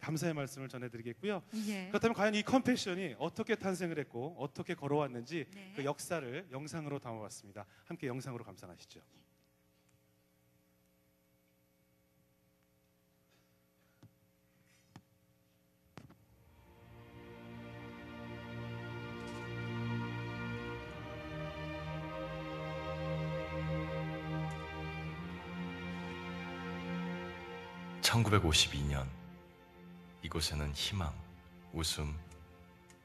감사의 말씀을 전해드리겠고요. 예. 그렇다면 과연 이 컴패션이 어떻게 탄생을 했고 어떻게 걸어왔는지 네. 그 역사를 영상으로 담아봤습니다. 함께 영상으로 감상하시죠. (1952년) 이곳에는 희망, 웃음,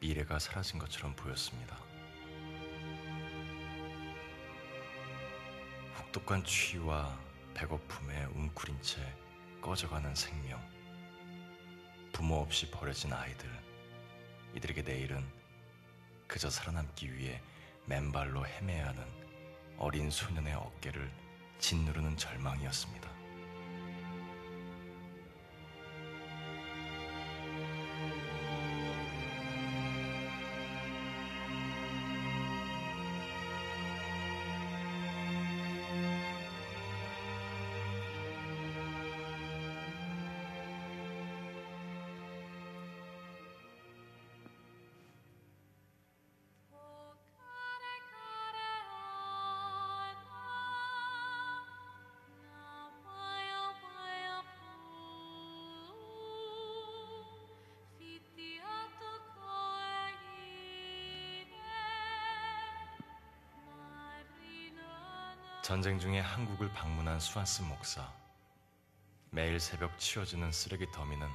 미래가 사라진 것처럼 보였습니다. 혹독한 추위와 배고픔에 웅크린 채 꺼져가는 생명, 부모 없이 버려진 아이들, 이들에게 내일은 그저 살아남기 위해 맨발로 헤매야 하는 어린 소년의 어깨를 짓누르는 절망이었습니다. 전쟁 중에 한국을 방문한 수아스 목사. 매일 새벽 치워지는 쓰레기 더미는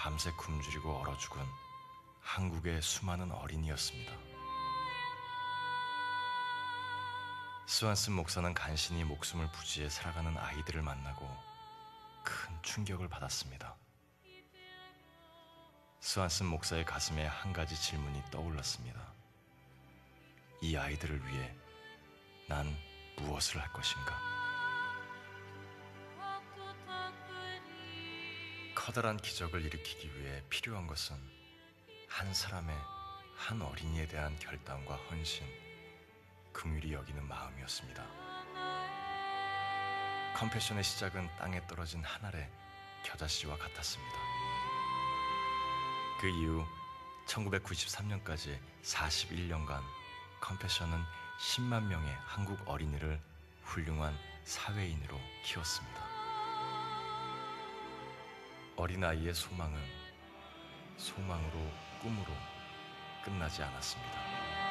밤새 굶주리고 얼어 죽은 한국의 수많은 어린이였습니다. 수안스 목사는 간신히 목숨을 부지해 살아가는 아이들을 만나고 큰 충격을 받았습니다. 수안스 목사의 가슴에 한 가지 질문이 떠올랐습니다. 이 아이들을 위해 난 무엇을 할 것인가? 커다란 기적을 일으키기 위해 필요한 것은 한 사람의 한 어린이에 대한 결단과 헌신, 긍휼히 여기는 마음이었습니다. 컴패션의 시작은 땅에 떨어진 한 알의 겨자씨와 같았습니다. 그 이후 1993년까지 41년간 컴패션은 10만 명의 한국 어린이를 훌륭한 사회인으로 키웠습니다. 어린아이의 소망은 소망으로 꿈으로 끝나지 않았습니다.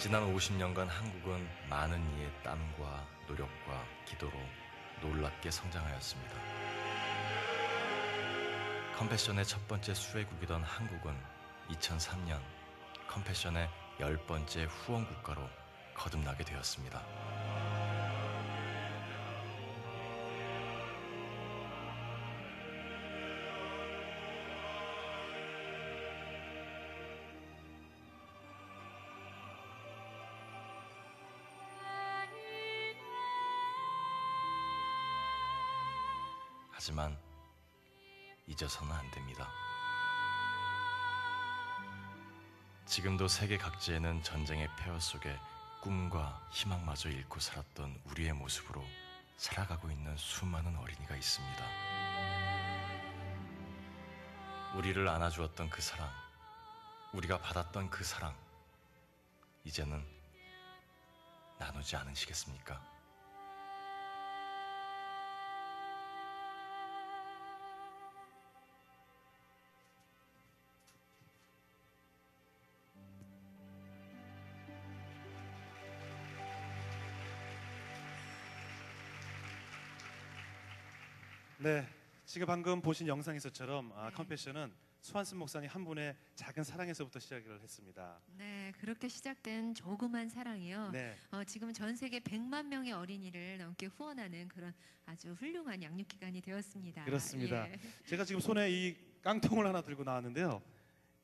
지난 50년간 한국은 많은 이의 땀과 노력과 기도로 놀랍게 성장하였습니다. 컴패션의 첫 번째 수혜국이던 한국은 2003년 컴패션의 열 번째 후원 국가로 거듭나게 되었습니다. 하지만 잊어서는 안 됩니다. 지금도 세계 각지에는 전쟁의 폐허 속에 꿈과 희망마저 잃고 살았던 우리의 모습으로 살아가고 있는 수많은 어린이가 있습니다. 우리를 안아주었던 그 사랑, 우리가 받았던 그 사랑, 이제는 나누지 않으시겠습니까? 지금 방금 보신 영상에서처럼 아, 컴패션은 수한순 목사님 한 분의 작은 사랑에서부터 시작을 했습니다. 네, 그렇게 시작된 조그만 사랑이요. 네, 어, 지금 전 세계 100만 명의 어린이를 넘게 후원하는 그런 아주 훌륭한 양육 기관이 되었습니다. 그렇습니다. 예. 제가 지금 손에 이 깡통을 하나 들고 나왔는데요.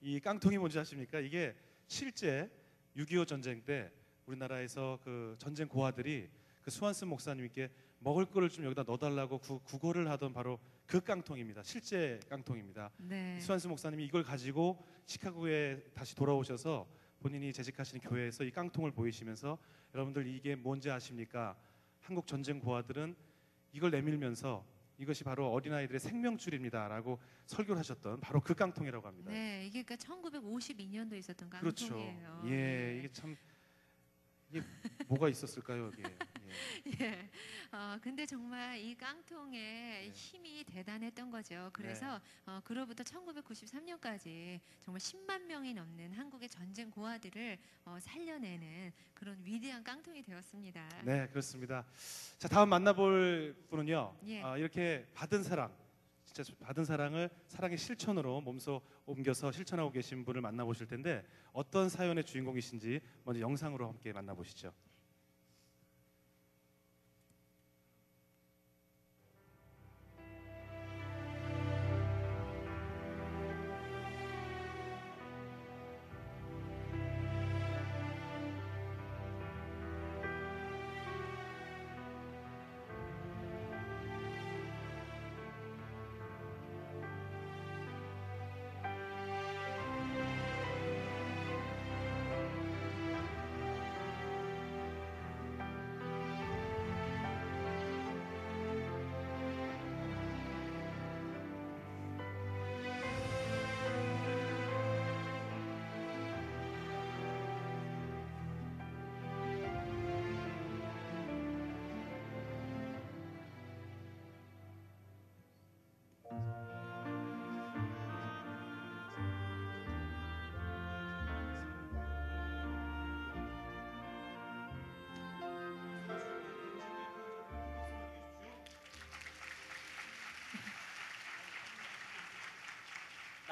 이 깡통이 뭔지 아십니까? 이게 실제 6.25 전쟁 때 우리나라에서 그 전쟁 고아들이 그 수완슨 목사님께 먹을 거를 좀 여기다 넣어달라고 구, 구걸을 하던 바로 그 깡통입니다. 실제 깡통입니다. 네. 수한스 목사님이 이걸 가지고 시카고에 다시 돌아오셔서 본인이 재직하시는 교회에서 이 깡통을 보이시면서 여러분들 이게 뭔지 아십니까? 한국 전쟁 고아들은 이걸 내밀면서 이것이 바로 어린아이들의 생명줄입니다라고 설교를 하셨던 바로 그 깡통이라고 합니다. 네, 이게 그러니까 1952년도에 있었던 그렇죠. 깡통이에요. 예, 네. 이게 참 이게 뭐가 있었을까요, 이게? 예. 예. 어, 근데 정말 이 깡통의 네. 힘이 대단했던 거죠. 그래서 어, 그로부터 1993년까지 정말 10만 명이 넘는 한국의 전쟁 고아들을 어, 살려내는 그런 위대한 깡통이 되었습니다. 네, 그렇습니다. 자, 다음 만나볼 분은요. 예. 아, 이렇게 받은 사랑, 진짜 받은 사랑을 사랑의 실천으로 몸소 옮겨서 실천하고 계신 분을 만나보실 텐데 어떤 사연의 주인공이신지 먼저 영상으로 함께 만나보시죠.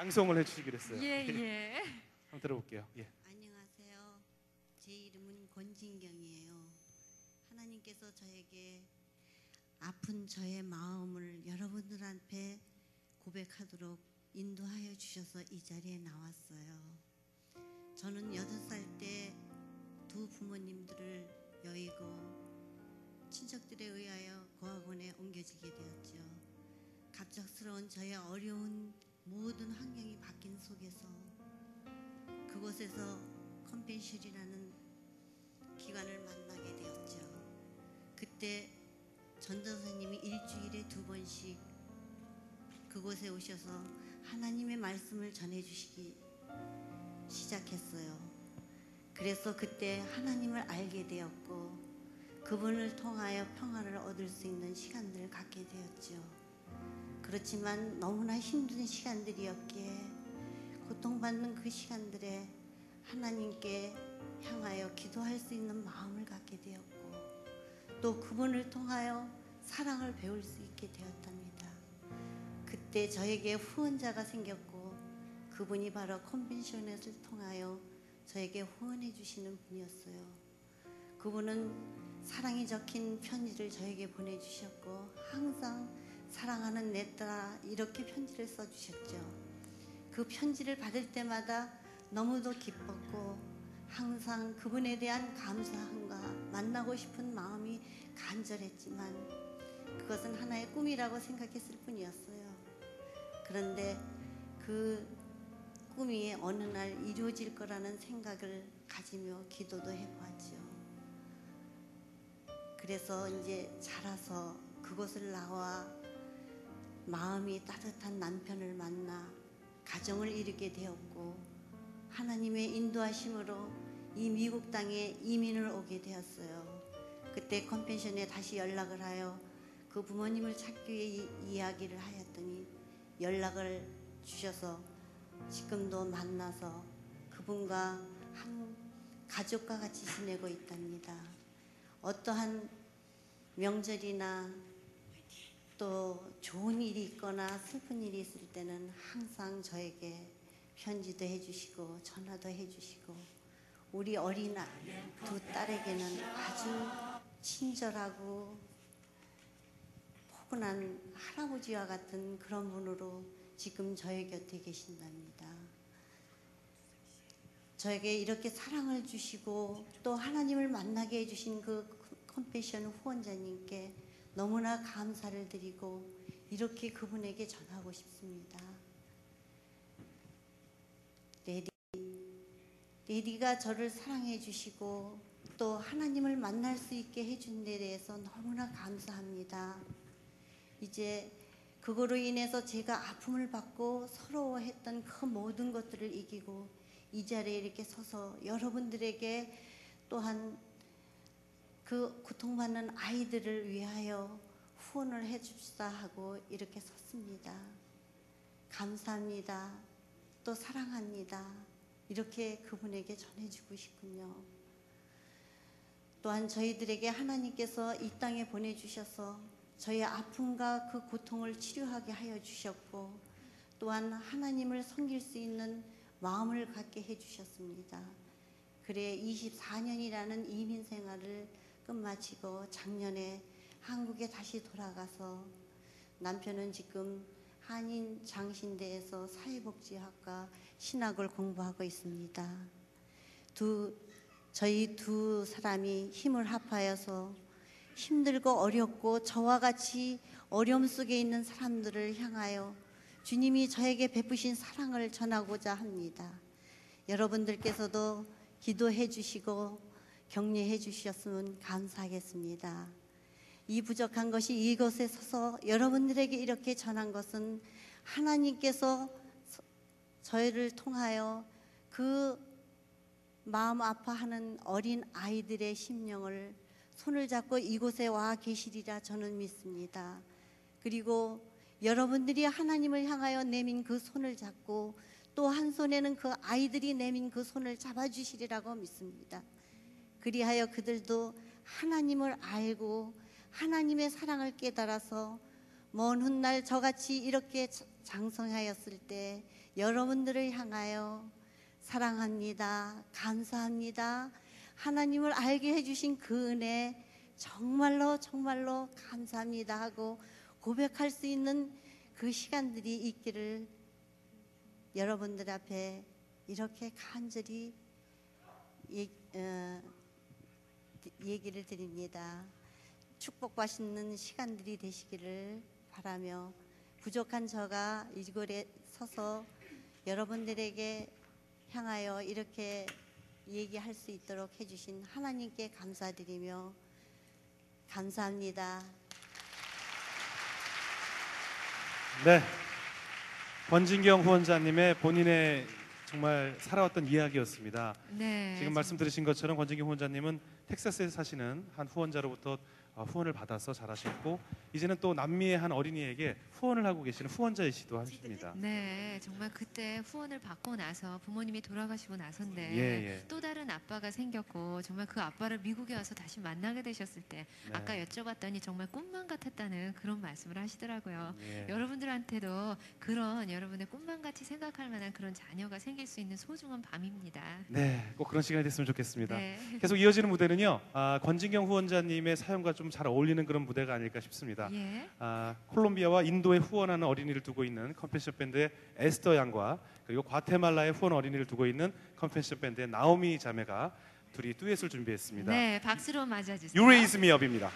낭송을 해주시기로 했어요. 예, 예. 한번 들어볼게요. 예. 안녕하세요. 제 이름은 권진경이에요. 하나님께서 저에게 아픈 저의 마음을 여러분들 앞에 고백하도록 인도하여 주셔서 이 자리에 나왔어요. 저는 여덟 살 때 두 부모님들을 여의고 친척들에 의하여 고아원에 옮겨지게 되었죠. 갑작스러운 저의 어려운 모든 환경이 바뀐 속에서 그곳에서 컴펜실이라는 기관을 만나게 되었죠. 그때 전도사님이 일주일에 두 번씩 그곳에 오셔서 하나님의 말씀을 전해주시기 시작했어요. 그래서 그때 하나님을 알게 되었고 그분을 통하여 평화를 얻을 수 있는 시간들을 갖게 되었죠. 그렇지만 너무나 힘든 시간들이었기에 고통받는 그 시간들에 하나님께 향하여 기도할 수 있는 마음을 갖게 되었고 또 그분을 통하여 사랑을 배울 수 있게 되었답니다. 그때 저에게 후원자가 생겼고 그분이 바로 컨벤션을 통하여 저에게 후원해 주시는 분이었어요. 그분은 사랑이 적힌 편지를 저에게 보내주셨고 항상 사랑하는 내 딸아 이렇게 편지를 써주셨죠. 그 편지를 받을 때마다 너무도 기뻤고 항상 그분에 대한 감사함과 만나고 싶은 마음이 간절했지만 그것은 하나의 꿈이라고 생각했을 뿐이었어요. 그런데 그 꿈이 어느 날 이루어질 거라는 생각을 가지며 기도도 해보았죠. 그래서 이제 자라서 그곳을 나와 마음이 따뜻한 남편을 만나 가정을 이루게 되었고 하나님의 인도하심으로 이 미국 땅에 이민을 오게 되었어요. 그때 컨펜션에 다시 연락을 하여 그 부모님을 찾기 위해 이, 이야기를 하였더니 연락을 주셔서 지금도 만나서 그분과 한 가족과 같이 지내고 있답니다. 어떠한 명절이나 또 좋은 일이 있거나 슬픈 일이 있을 때는 항상 저에게 편지도 해주시고 전화도 해주시고 우리 어린 아- 두 딸에게는 아주 친절하고 포근한 할아버지와 같은 그런 분으로 지금 저의 곁에 계신답니다. 저에게 이렇게 사랑을 주시고 또 하나님을 만나게 해주신 그 컴패션 후원자님께 너무나 감사를 드리고 이렇게 그분에게 전하고 싶습니다. 레디, 레디가 저를 사랑해 주시고 또 하나님을 만날 수 있게 해준 데 대해서 너무나 감사합니다. 이제 그거로 인해서 제가 아픔을 받고 서러워했던 그 모든 것들을 이기고 이 자리에 이렇게 서서 여러분들에게 또한 그 고통받는 아이들을 위하여 후원을 해줍시다 하고 이렇게 섰습니다. 감사합니다. 또 사랑합니다. 이렇게 그분에게 전해주고 싶군요. 또한 저희들에게 하나님께서 이 땅에 보내주셔서 저희 아픔과 그 고통을 치료하게 하여 주셨고 또한 하나님을 섬길 수 있는 마음을 갖게 해주셨습니다. 그래 24년이라는 이민 생활을 끝마치고 작년에 한국에 다시 돌아가서 남편은 지금 한인 장신대에서 사회복지학과 신학을 공부하고 있습니다. 두 저희 두 사람이 힘을 합하여서 힘들고 어렵고 저와 같이 어려움 속에 있는 사람들을 향하여 주님이 저에게 베푸신 사랑을 전하고자 합니다. 여러분들께서도 기도해 주시고 격려해 주셨으면 감사하겠습니다. 이 부족한 것이 이곳에 서서 여러분들에게 이렇게 전한 것은 하나님께서 서- 저희를 통하여 그 마음 아파하는 어린 아이들의 심령을 손을 잡고 이곳에 와 계시리라 저는 믿습니다. 그리고 여러분들이 하나님을 향하여 내민 그 손을 잡고 또 한 손에는 그 아이들이 내민 그 손을 잡아주시리라고 믿습니다. 그리하여 그들도 하나님을 알고 하나님의 사랑을 깨달아서 먼 훗날 저같이 이렇게 자- 장성하였을 때 여러분들을 향하여 사랑합니다. 감사합니다. 하나님을 알게 해주신 그 은혜 정말로 정말로 감사합니다 하고 고백할 수 있는 그 시간들이 있기를 여러분들 앞에 이렇게 간절히 얘- 어, 얘기를 드립니다. 축복받는 시간들이 되시기를 바라며 부족한 저가 이곳에 서서 여러분들에게 향하여 이렇게 얘기할 수 있도록 해주신 하나님께 감사드리며 감사합니다. 네. 권진경 후원자님의 본인의 정말 살아왔던 이야기였습니다. 네. 지금 말씀 들으신 것처럼 권진경 후원자님은 텍사스에 사시는 한 후원자로부터 어, 후원을 받아서 자라셨고 이제는 또 남미의 한 어린이에게 후원을 하고 계시는 후원자이시도 하십니다. 네, 정말 그때 후원을 받고 나서 부모님이 돌아가시고 나선데 예, 예. 또 다른 아빠가 생겼고 정말 그 아빠를 미국에 와서 다시 만나게 되셨을 때 네. 아까 여쭤봤더니 정말 꿈만 같았다는 그런 말씀을 하시더라고요. 예. 여러분들한테도 그런 여러분의 꿈만 같이 생각할 만한 그런 자녀가 생길 수 있는 소중한 밤입니다. 네, 꼭 그런 시간이 됐으면 좋겠습니다. 네. 계속 이어지는 무대는요. 아, 권진경 후원자님의 사연과 좀잘 어울리는 그런 무대가 아닐까 싶습니다. 예. 아, 콜롬비아와 인도에 후원하는 어린이를 두고 있는 컴패션 밴드의 에스터 양과 그리고 과테말라에 후원 어린이를 두고 있는 컴패션 밴드의 나오미 자매가 둘이 듀엣을 준비했습니다. 네, 박수로 맞아 주세요. You Raise Me Up입니다.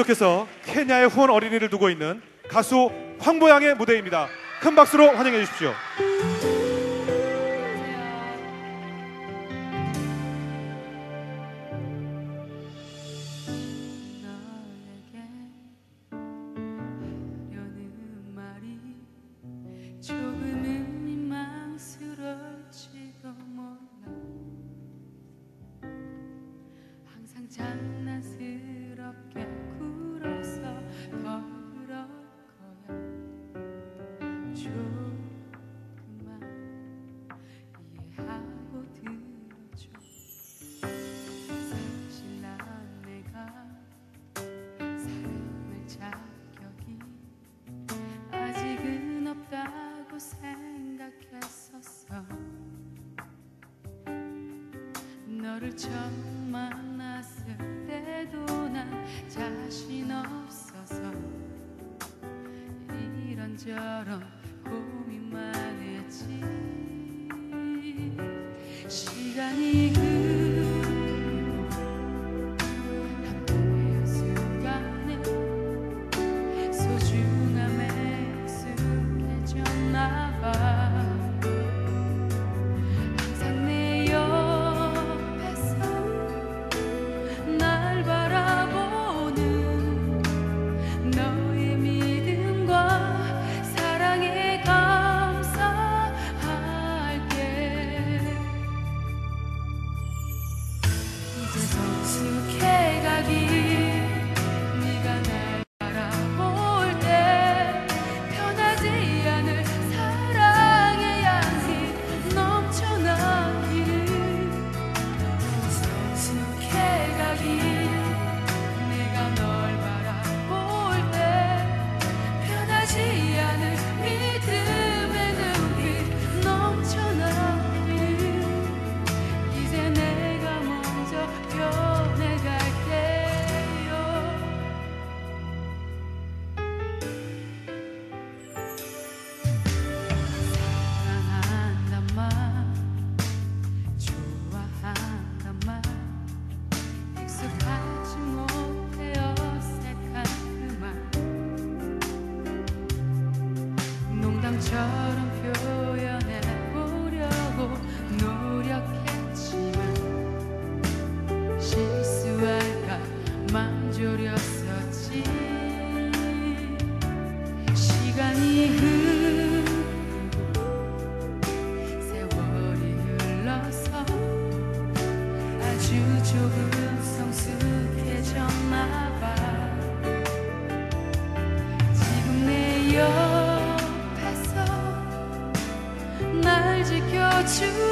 계속해서 케냐의 후원 어린이를 두고 있는 가수 황보양의 무대입니다. 큰 박수로 환영해 주십시오. 처음 만났을 때도 난 자신 없어서 이런저런 조금은 성숙해졌나 봐. 지금 내 옆에서 날 지켜주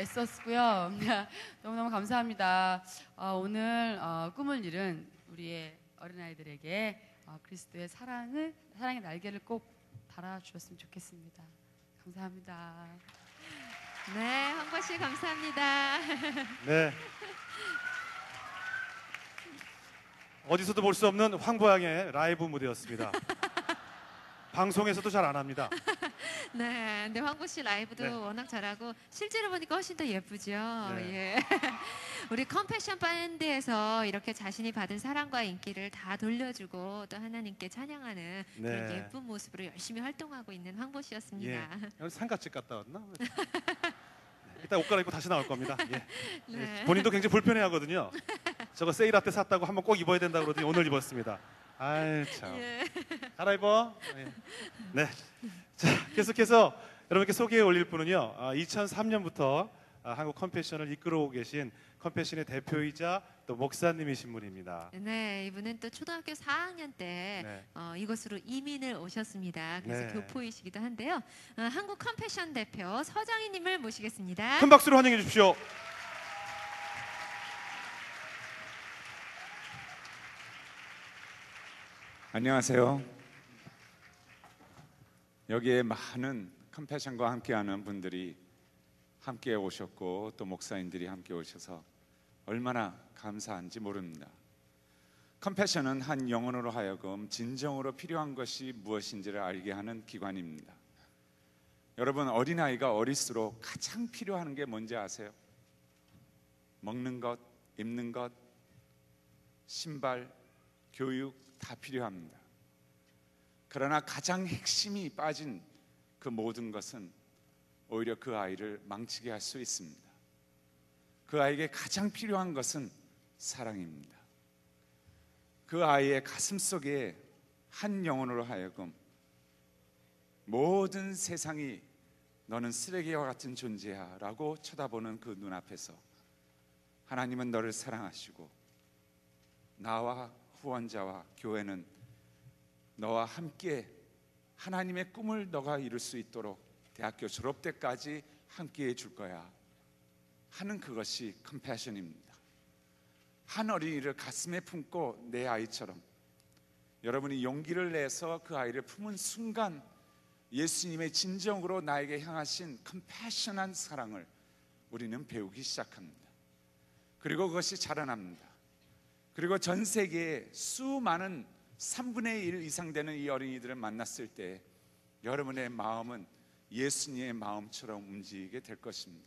애썼고요. 너무너무 감사합니다. 어, 오늘 어, 꿈을 잃은 우리의 어린아이들에게 어, 그리스도의 사랑을, 사랑의 날개를 꼭 달아주셨으면 좋겠습니다. 감사합니다. 네, 황과 씨 감사합니다. 네. 어디서도 볼 수 없는 황보양의 라이브 무대였습니다. 방송에서도 잘 안 합니다. 네, 근데 황보 씨 라이브도 네. 워낙 잘하고 실제로 보니까 훨씬 더 예쁘죠. 네. 예. 우리 컴패션 밴드에서 이렇게 자신이 받은 사랑과 인기를 다 돌려주고 또 하나님께 찬양하는 그런 네. 예쁜 모습으로 열심히 활동하고 있는 황보 씨였습니다. 여기 상가집 갔다 왔나? 네. 이따 옷 갈아입고 다시 나올 겁니다. 예. 네. 예, 본인도 굉장히 불편해하거든요. 저거 세일할 때 샀다고 한번 꼭 입어야 된다 그러더니 오늘 입었습니다. 아이 참. 예. 갈아입어. 예. 네. 자 계속해서 여러분께 소개해 올릴 분은요. 2003년부터 한국 컴패션을 이끌어오고 계신 컴패션의 대표이자 또 목사님이신 분입니다. 네, 이분은 또 초등학교 4학년 때 네. 어, 이곳으로 이민을 오셨습니다. 그래서 네. 교포이시기도 한데요. 어, 한국 컴패션 대표 서장희님을 모시겠습니다. 큰 박수로 환영해 주십시오. 안녕하세요. 여기에 많은 컴패션과 함께하는 분들이 함께 오셨고 또 목사님들이 함께 오셔서 얼마나 감사한지 모릅니다. 컴패션은 한 영혼으로 하여금 진정으로 필요한 것이 무엇인지를 알게 하는 기관입니다. 여러분 어린아이가 어릴수록 가장 필요한 게 뭔지 아세요? 먹는 것, 입는 것, 신발, 교육 다 필요합니다. 그러나 가장 핵심이 빠진 그 모든 것은 오히려 그 아이를 망치게 할 수 있습니다. 그 아이에게 가장 필요한 것은 사랑입니다. 그 아이의 가슴 속에 한 영혼으로 하여금 모든 세상이 너는 쓰레기와 같은 존재야 라고 쳐다보는 그 눈앞에서 하나님은 너를 사랑하시고 나와 후원자와 교회는 너와 함께 하나님의 꿈을 너가 이룰 수 있도록 대학교 졸업 때까지 함께 해줄 거야 하는 그것이 컴패션입니다. 한 어린이를 가슴에 품고 내 아이처럼 여러분이 용기를 내서 그 아이를 품은 순간 예수님의 진정으로 나에게 향하신 컴패션한 사랑을 우리는 배우기 시작합니다. 그리고 그것이 자라납니다. 그리고 전 세계에 수많은 3분의 1 이상 되는 이 어린이들을 만났을 때 여러분의 마음은 예수님의 마음처럼 움직이게 될 것입니다.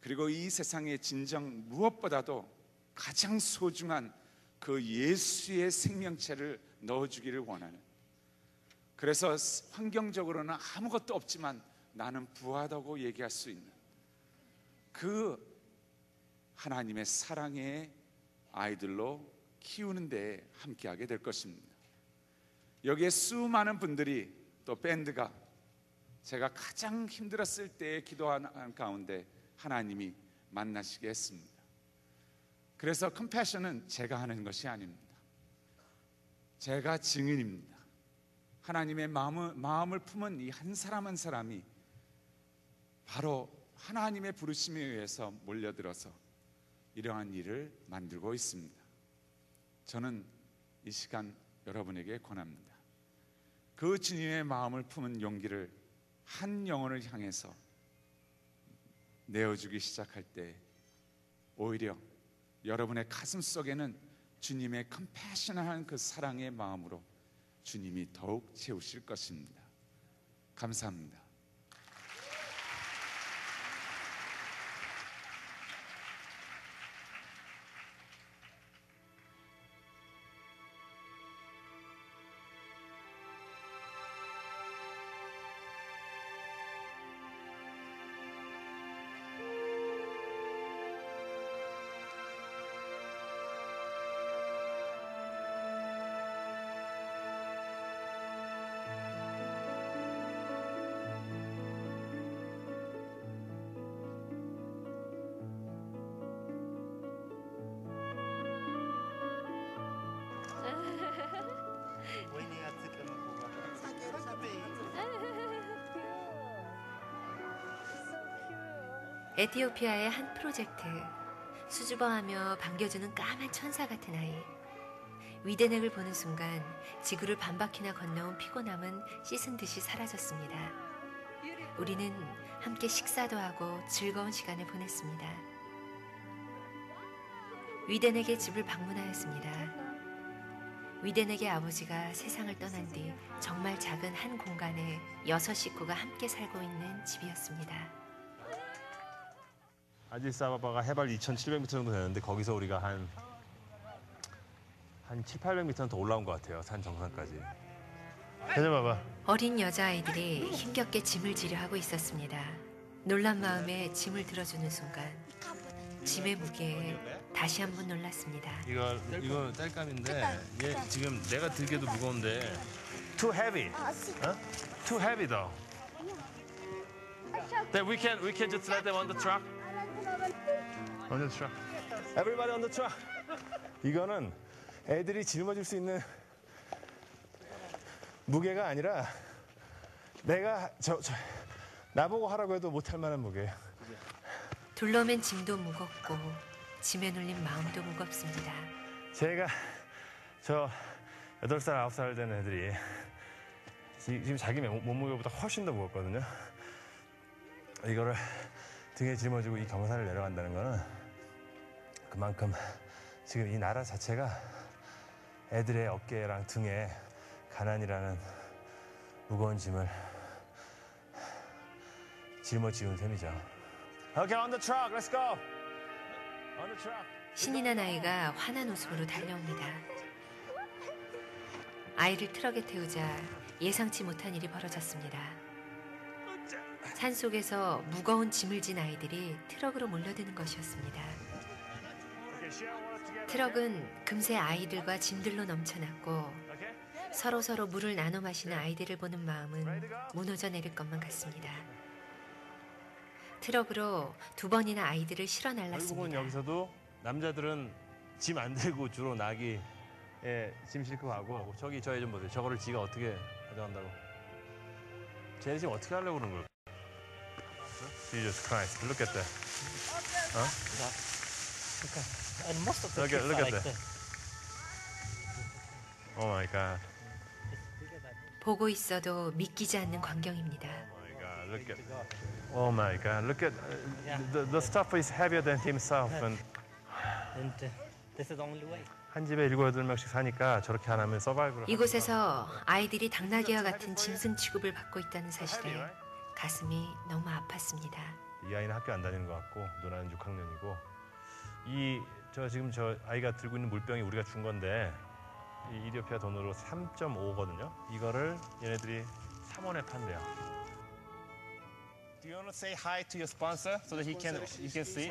그리고 이 세상의 진정 무엇보다도 가장 소중한 그 예수의 생명체를 넣어주기를 원하는 그래서 환경적으로는 아무것도 없지만 나는 부하다고 얘기할 수 있는 그 하나님의 사랑의 아이들로 키우는 데 함께하게 될 것입니다. 여기에 수많은 분들이 또 밴드가 제가 가장 힘들었을 때 기도하는 가운데 하나님이 만나시게 했습니다. 그래서 컴패션은 제가 하는 것이 아닙니다. 제가 증인입니다. 하나님의 마음을, 마음을 품은 이 한 사람 한 사람이 바로 하나님의 부르심에 의해서 몰려들어서 이러한 일을 만들고 있습니다. 저는 이 시간 여러분에게 권합니다. 그 주님의 마음을 품은 용기를 한 영혼을 향해서 내어주기 시작할 때 오히려 여러분의 가슴 속에는 주님의 컴패션한 그 사랑의 마음으로 주님이 더욱 채우실 것입니다. 감사합니다. 에티오피아의 한 프로젝트 수줍어하며 반겨주는 까만 천사 같은 아이 위대넥을 보는 순간 지구를 반바퀴나 건너온 피곤함은 씻은 듯이 사라졌습니다. 우리는 함께 식사도 하고 즐거운 시간을 보냈습니다. 위대넥의 집을 방문하였습니다. 위덴에게 아버지가 세상을 떠난 뒤 정말 작은 한 공간에 여섯 식구가 함께 살고 있는 집이었습니다. 아디스아바바가 해발 2,700m 정도 되는데 거기서 우리가 한, 한 7, 800m는 더 올라온 것 같아요. 산 정상까지. 찾아봐봐. 어린 여자아이들이 힘겹게 짐을 지려 하고 있었습니다. 놀란 마음에 짐을 들어주는 순간 짐의 무게에 다시 한 번 놀랐습니다. 이거 이거 땔감인데 얘 지금 내가 들기도 무거운데 too heavy. 어? Too heavy though. Then we can we can just let them on the truck. On the truck. Everybody on the truck. 이거는 애들이 짊어질 수 있는 무게가 아니라 내가 저, 저 나보고 하라고 해도 못할 만한 무게예요. 둘러맨 짐도 무겁고 짐에 눌린 마음도 무겁습니다. 제가 저 8살, 9살 된 애들이 지- 지금 자기 몸- 몸무게보다 훨씬 더 무겁거든요. 이거를 등에 짊어지고 이 경사를 내려간다는 거는 그만큼 지금 이 나라 자체가 애들의 어깨랑 등에 가난이라는 무거운 짐을 짊어지운 셈이죠. Okay, on the truck, let's go. On the truck. 신이 난 아이가 환한 웃음으로 달려옵니다. 아이를 트럭에 태우자 예상치 못한 일이 벌어졌습니다. 산 속에서 무거운 짐을 진 아이들이 트럭으로 몰려드는 것이었습니다. 트럭은 금세 아이들과 짐들로 넘쳐났고 서로 서로 물을 나눠 마시는 아이들을 보는 마음은 무너져 내릴 것만 같습니다. 트럭으로 두 번이나 아이들을 실어 결국은 날랐습니다. 여기서도 남자들은 짐 안 들고 주로 나기에 짐 싣고 가고 저기 저애 좀 보세요. 저거를 지가 어떻게 가져간다고. 쟤네 지금 어떻게 하려고 그러는 걸까? Jesus Christ, look at that. 어? And most of the Look at- look at like that. that. Oh my God. 보고 있어도 믿기지 않는 광경입니다. Oh my God, look at. Oh my God, look at uh, the, the stuff is heavier than himself. And and uh, this is the only way. 한 집에 일곱 여덟 명씩 사니까 저렇게 안 하면 서바이벌을. 이곳에서 아이들이 당나귀와 같은 짐승 취급을 받고 있다는 사실에 가슴이 너무 아팠습니다. 이 아이는 학교 안 다니는 것 같고 누나는 6학년이고 이 저 지금 저 아이가 들고 있는 물병이 우리가 준 건데 이 이디오피아 돈으로 3.5거든요. 이거를 얘네들이 3원에 판대요. Do you want to say hi to your sponsor so that he can you can see?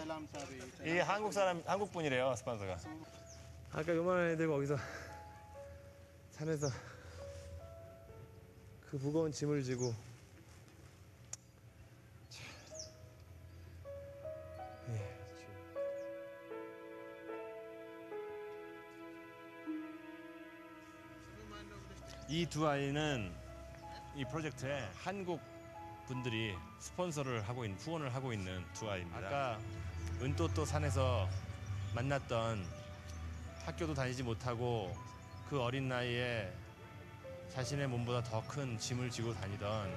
이 한국 사람 한국 분이래요 스폰서가. 아까 요만한 애들 거기서 산에서 그 무거운 짐을 지고 이 두 아이는 이 프로젝트에 한국 분들이 스폰서를 하고 있는 후원을 하고 있는 두 아이입니다. 아까 은또또 산에서 만났던 학교도 다니지 못하고 그 어린 나이에 자신의 몸보다 더 큰 짐을 지고 다니던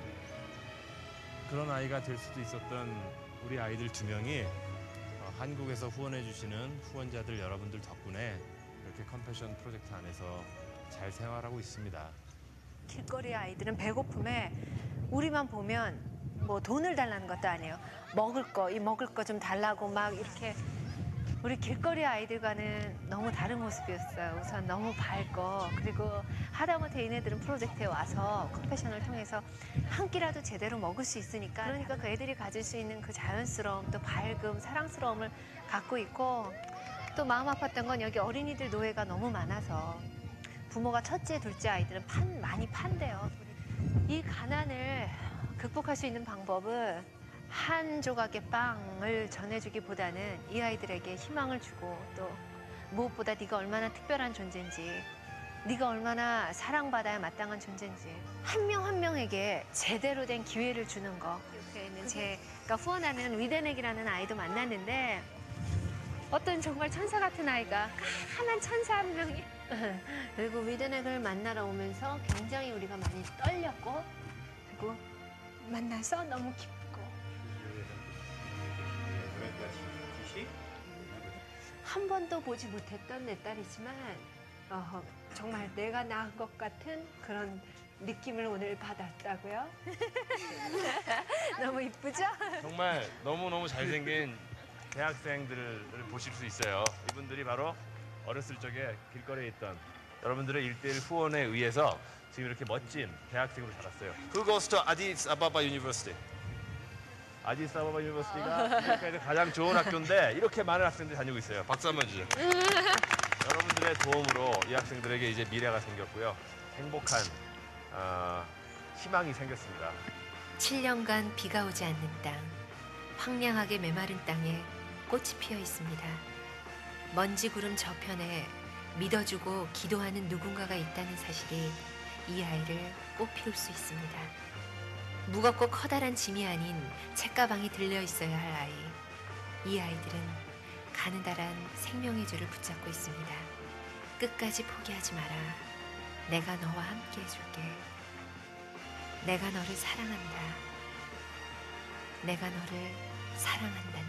그런 아이가 될 수도 있었던 우리 아이들 두 명이 어, 한국에서 후원해 주시는 후원자들 여러분들 덕분에 이렇게 컴패션 프로젝트 안에서 잘 생활하고 있습니다. 길거리 아이들은 배고픔에 우리만 보면 뭐 돈을 달라는 것도 아니에요. 먹을 거, 이 먹을 거 좀 달라고 막 이렇게 우리 길거리 아이들과는 너무 다른 모습이었어요. 우선 너무 밝고 그리고 하다못해 얘네들은 프로젝트에 와서 컴패션을 통해서 한 끼라도 제대로 먹을 수 있으니까 그러니까 그 애들이 가질 수 있는 그 자연스러움 또 밝음, 사랑스러움을 갖고 있고 또 마음 아팠던 건 여기 어린이들 노예가 너무 많아서 부모가 첫째, 둘째 아이들은 판, 많이 판대요. 이 가난을 극복할 수 있는 방법은 한 조각의 빵을 전해주기보다는 이 아이들에게 희망을 주고 또 무엇보다 네가 얼마나 특별한 존재인지 네가 얼마나 사랑받아야 마땅한 존재인지 한 명 한 명에게 제대로 된 기회를 주는 거 옆에 있는 제가 후원하는 위덴액이라는 아이도 만났는데 어떤 정말 천사 같은 아이가 까만 천사 한 명이 그리고 위드넥을 만나러 오면서 굉장히 우리가 많이 떨렸고 그리고 만나서 너무 기쁘고 한 번도 보지 못했던 내 딸이지만 어, 정말 내가 낳은 것 같은 그런 느낌을 오늘 받았다고요? 너무 이쁘죠? 정말 너무너무 잘생긴 대학생들을 보실 수 있어요. 이분들이 바로 어렸을 적에 길거리에 있던 여러분들의 일대일 후원에 의해서 지금 이렇게 멋진 대학생으로 자랐어요. Who goes to Addis Ababa University? 아디스아바바 University가 아프리카에서 가장 좋은 학교인데 이렇게 많은 학생들이 다니고 있어요. 박수 한번 주죠. 여러분들의 도움으로 이 학생들에게 이제 미래가 생겼고요. 행복한 어, 희망이 생겼습니다. 7년간 비가 오지 않는 땅, 황량하게 메마른 땅에 꽃이 피어 있습니다. 먼지 구름 저편에 믿어주고 기도하는 누군가가 있다는 사실이 이 아이를 꽃 피울 수 있습니다. 무겁고 커다란 짐이 아닌 책가방이 들려 있어야 할 아이. 이 아이들은 가느다란 생명의 줄을 붙잡고 있습니다. 끝까지 포기하지 마라. 내가 너와 함께 해줄게. 내가 너를 사랑한다. 내가 너를 사랑한단다.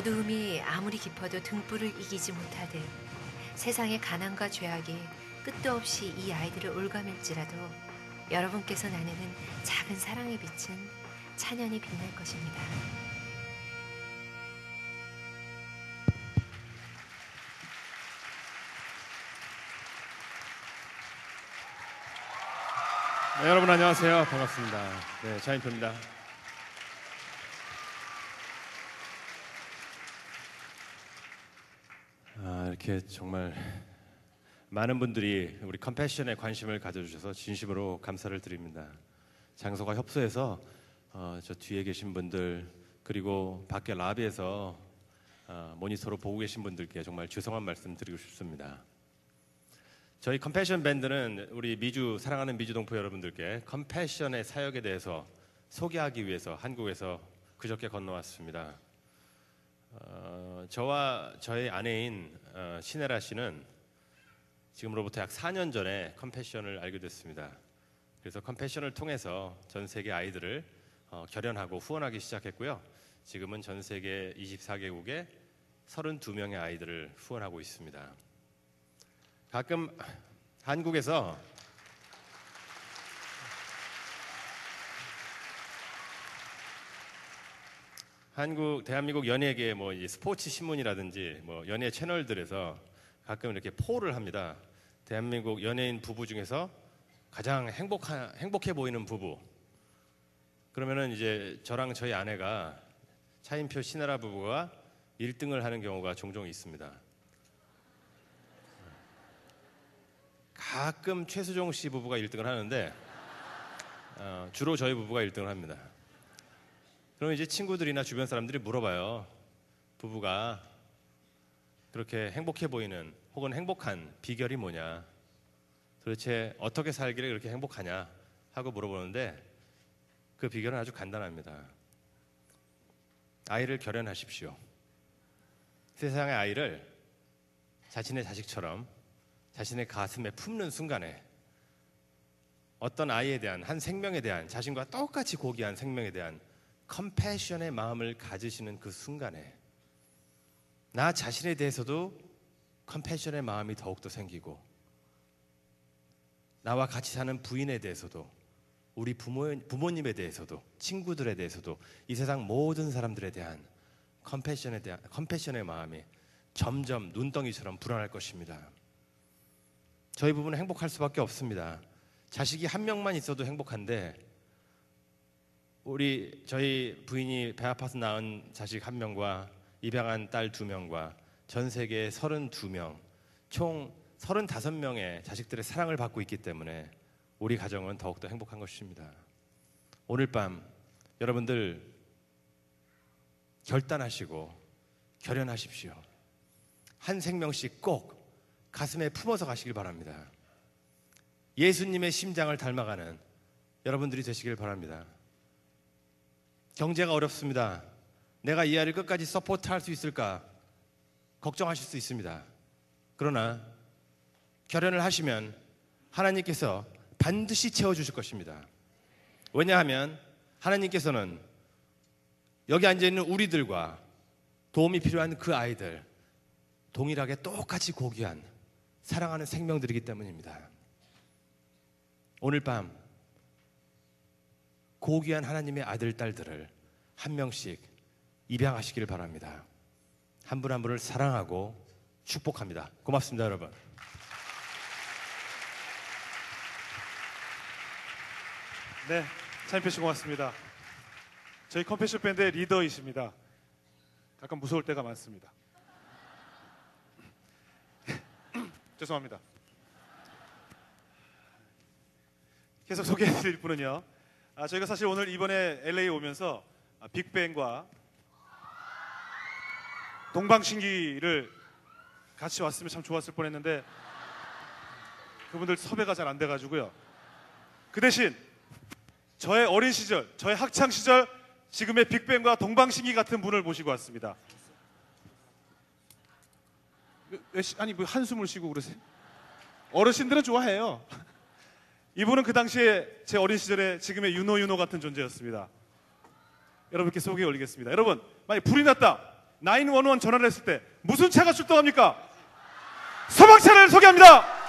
어두움이 아무리 깊어도 등불을 이기지 못하듯 세상의 가난과 죄악이 끝도 없이 이 아이들을 올가맬지라도 여러분께서 나누는 작은 사랑의 빛은 찬연히 빛날 것입니다. 네, 여러분 안녕하세요. 반갑습니다. 네, 차인표입니다. 아, 이렇게 정말 많은 분들이 우리 컴패션에 관심을 가져주셔서 진심으로 감사를 드립니다. 장소가 협소해서 어, 저 뒤에 계신 분들 그리고 밖에 라비에서 어, 모니터로 보고 계신 분들께 정말 죄송한 말씀 드리고 싶습니다. 저희 컴패션 밴드는 우리 미주 사랑하는 미주 동포 여러분들께 컴패션의 사역에 대해서 소개하기 위해서 한국에서 그저께 건너왔습니다. 어, 저와 저의 아내인 어, 신혜라 씨는 지금으로부터 약 4년 전에 컴패션을 알게 됐습니다. 그래서 컴패션을 통해서 전 세계 아이들을 어, 결연하고 후원하기 시작했고요. 지금은 전 세계 24개국에 32명의 아이들을 후원하고 있습니다. 가끔 한국에서 한국 대한민국 연예계 뭐이 스포츠 신문이라든지 뭐 연예 채널들에서 가끔 이렇게 포를 합니다. 대한민국 연예인 부부 중에서 가장 행복한 행복해 보이는 부부. 그러면은 이제 저랑 저희 아내가 차인표 신하라 부부가 1등을 하는 경우가 종종 있습니다. 가끔 최수종 씨 부부가 1등을 하는데 어, 주로 저희 부부가 1등을 합니다. 그럼 이제 친구들이나 주변 사람들이 물어봐요. 부부가 그렇게 행복해 보이는 혹은 행복한 비결이 뭐냐? 도대체 어떻게 살기를 그렇게 행복하냐? 하고 물어보는데 그 비결은 아주 간단합니다. 아이를 결연하십시오. 세상의 아이를 자신의 자식처럼 자신의 가슴에 품는 순간에 어떤 아이에 대한 한 생명에 대한 자신과 똑같이 고귀한 생명에 대한 컴패션의 마음을 가지시는 그 순간에 나 자신에 대해서도 컴패션의 마음이 더욱더 생기고 나와 같이 사는 부인에 대해서도 우리 부모, 부모님에 대해서도 친구들에 대해서도 이 세상 모든 사람들에 대한 컴패션에 대한 컴패션의 마음이 점점 눈덩이처럼 불어날 것입니다. 저희 부부는 행복할 수밖에 없습니다. 자식이 한 명만 있어도 행복한데 우리 저희 부인이 배 아파서 낳은 자식 한 명과 입양한 딸 두 명과 전 세계 32명 총 35명의 자식들의 사랑을 받고 있기 때문에 우리 가정은 더욱더 행복한 것입니다. 오늘 밤 여러분들 결단하시고 결연하십시오. 한 생명씩 꼭 가슴에 품어서 가시길 바랍니다. 예수님의 심장을 닮아가는 여러분들이 되시길 바랍니다. 경제가 어렵습니다. 내가 이 아이를 끝까지 support 할 수 있을까? 걱정하실 수 있습니다. 그러나 결연을 하시면 하나님께서 반드시 채워주실 것입니다. 왜냐하면 하나님께서는 여기 앉아 있는 우리들과 도움이 필요한 그 아이들 동일하게 똑같이 고귀한 사랑하는 생명들이기 때문입니다. 오늘 밤 고귀한 하나님의 아들 딸들을 한 명씩 입양하시기를 바랍니다. 한분한 분을 사랑하고 축복합니다. 고맙습니다, 여러분. 네, 차인표 씨 고맙습니다. 저희 컴패션 밴드의 리더이십니다. 가끔 무서울 때가 많습니다. 죄송합니다. 계속 소개해드릴 분은요. 아, 저희가 사실 오늘 이번에 LA 오면서 아, 빅뱅과 동방신기를 같이 왔으면 참 좋았을 뻔했는데 그분들 섭외가 잘 안 돼가지고요. 그 대신 저의 어린 시절, 저의 학창 시절 지금의 빅뱅과 동방신기 같은 분을 모시고 왔습니다. 시- 아니 뭐 한숨을 쉬고 그러세요? 어르신들은 좋아해요. 이분은 그 당시에 제 어린 시절에 지금의 윤호 윤호 같은 존재였습니다. 여러분께 소개 올리겠습니다. 여러분, 만약 불이 났다. 911 전화를 했을 때 무슨 차가 출동합니까? 소방차를 소개합니다.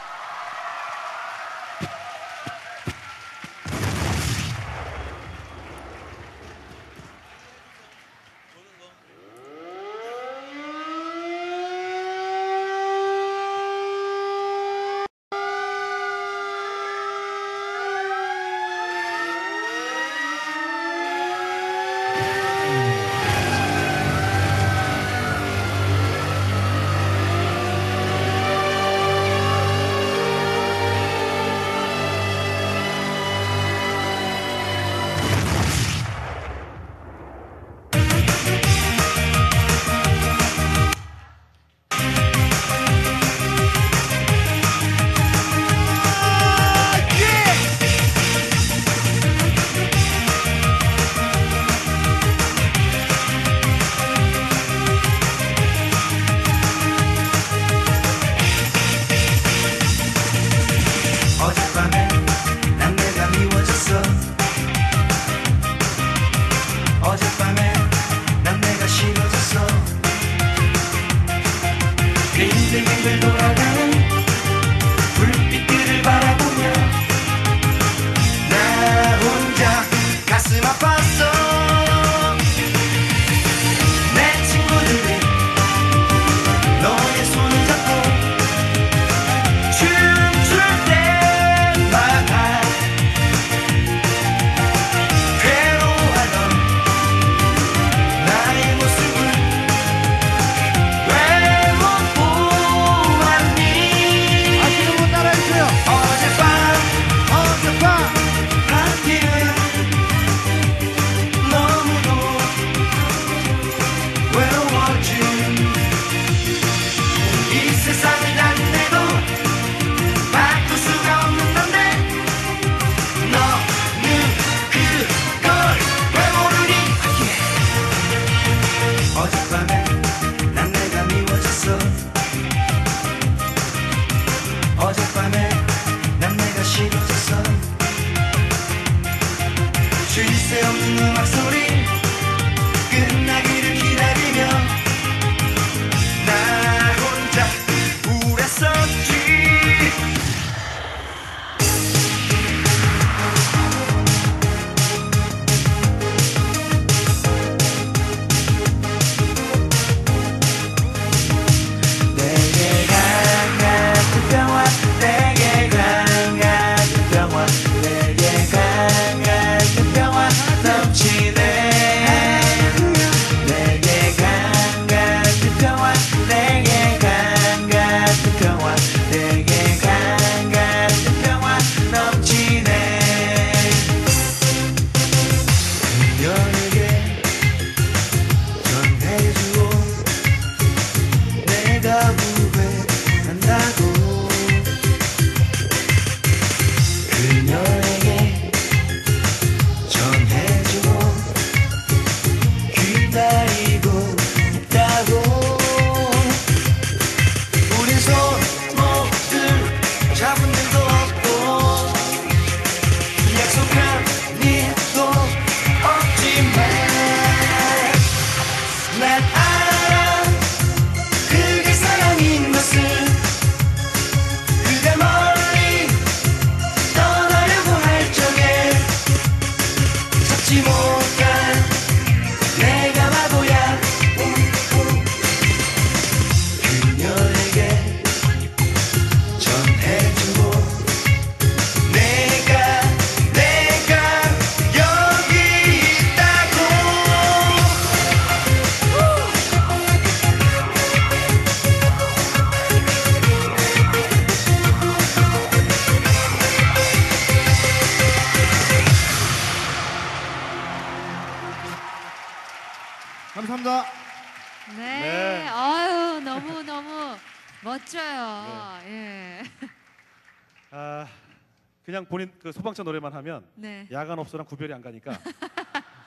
그냥 본인 그 소방차 노래만 하면 네. 야간 업소랑 구별이 안 가니까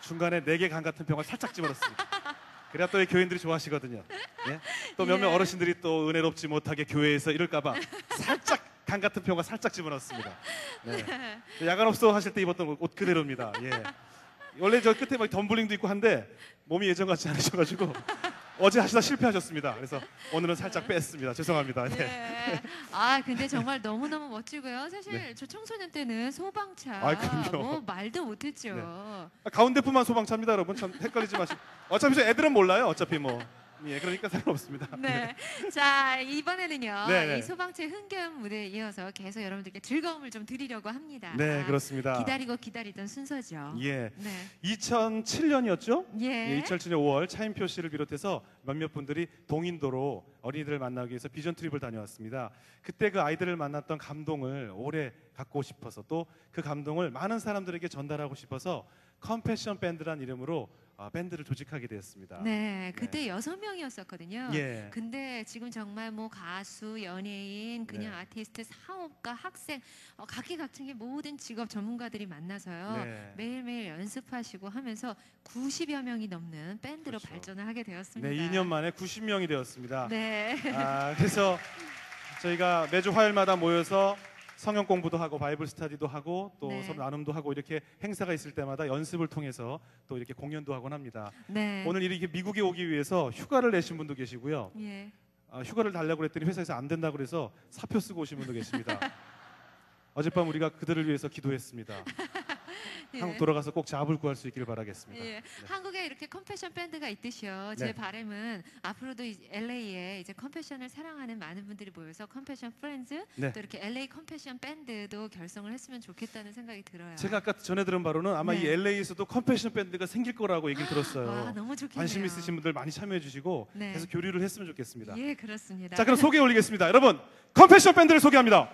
중간에 네 개 간 같은 병을 살짝 집어넣습니다. 그래야 또 이 교인들이 좋아하시거든요. 예? 또 몇몇 예. 어르신들이 또 은혜롭지 못하게 교회에서 이럴까봐 살짝 간 같은 병을 살짝 집어넣습니다. 네. 야간 업소 하실 때 입었던 옷 그대로입니다. 예. 원래 저 끝에 막 덤블링도 있고 한데 몸이 예전 같지 않으셔가지고 어제 하시다 실패하셨습니다. 그래서 오늘은 살짝 뺐습니다. 죄송합니다. 네. 예. 아 근데 정말 너무 너무 멋지고요. 사실 네. 저 청소년 때는 소방차 아이, 그럼요. 뭐 말도 못했죠. 네. 아, 가운데뿐만 소방차입니다, 여러분. 참 헷갈리지 마시고. 어차피 저 애들은 몰라요. 어차피 뭐. 예, 그러니까 상관없습니다. 네. 자 이번에는요 네, 네. 이 소방차 흥겨운 무대에 이어서 계속 여러분들께 즐거움을 좀 드리려고 합니다. 네, 그렇습니다. 기다리고 기다리던 순서죠. 예. 네. 2007년이었죠? 예. 2007년 5월 차인표 씨를 비롯해서 몇몇 분들이 동인도로 어린이들을 만나기 위해서 비전 트립을 다녀왔습니다. 그때 그 아이들을 만났던 감동을 오래 갖고 싶어서 또 그 감동을 많은 사람들에게 전달하고 싶어서 컴패션 밴드란 이름으로 아, 밴드를 조직하게 되었습니다. 네, 그때 여섯 명이었었거든요. 예. 근데 지금 정말 뭐 가수, 연예인, 그냥 네. 아티스트, 사업가, 학생, 어, 각기각층의 모든 직업 전문가들이 만나서요. 네. 매일매일 연습하시고 하면서 90여 명이 넘는 밴드로 발전을 하게 되었습니다. 네, 2년 만에 90명이 되었습니다. 네. 아, 그래서 저희가 매주 화요일마다 모여서 성경 공부도 하고 바이블 스터디도 하고 또 네. 서로 나눔도 하고 이렇게 행사가 있을 때마다 연습을 통해서 또 이렇게 공연도 하곤 합니다. 네. 오늘 이렇게 미국에 오기 위해서 휴가를 내신 분도 계시고요. 예. 아, 휴가를 달라고 그랬더니 회사에서 안 된다고 그래서 사표 쓰고 오신 분도 계십니다. 어젯밤 우리가 그들을 위해서 기도했습니다. 예. 한국 돌아가서 꼭 잡을 구할 수 있기를 바라겠습니다. 예. 한국에 이렇게 컴패션 밴드가 있듯이요. 제 네. 바람은 앞으로도 LA에 이제 컴패션을 사랑하는 많은 분들이 모여서 컴패션 프렌즈 네. 또 이렇게 LA 컴패션 밴드도 결성을 했으면 좋겠다는 생각이 들어요. 제가 아까 전에 들은 바로는 아마 네. 이 LA에서도 컴패션 밴드가 생길 거라고 얘기를 들었어요. 와, 너무 좋겠네요. 관심 있으신 분들 많이 참여해 주시고 네. 계속 교류를 했으면 좋겠습니다. 예, 그렇습니다. 자, 그럼 소개 올리겠습니다. 여러분, 컴패션 밴드를 소개합니다.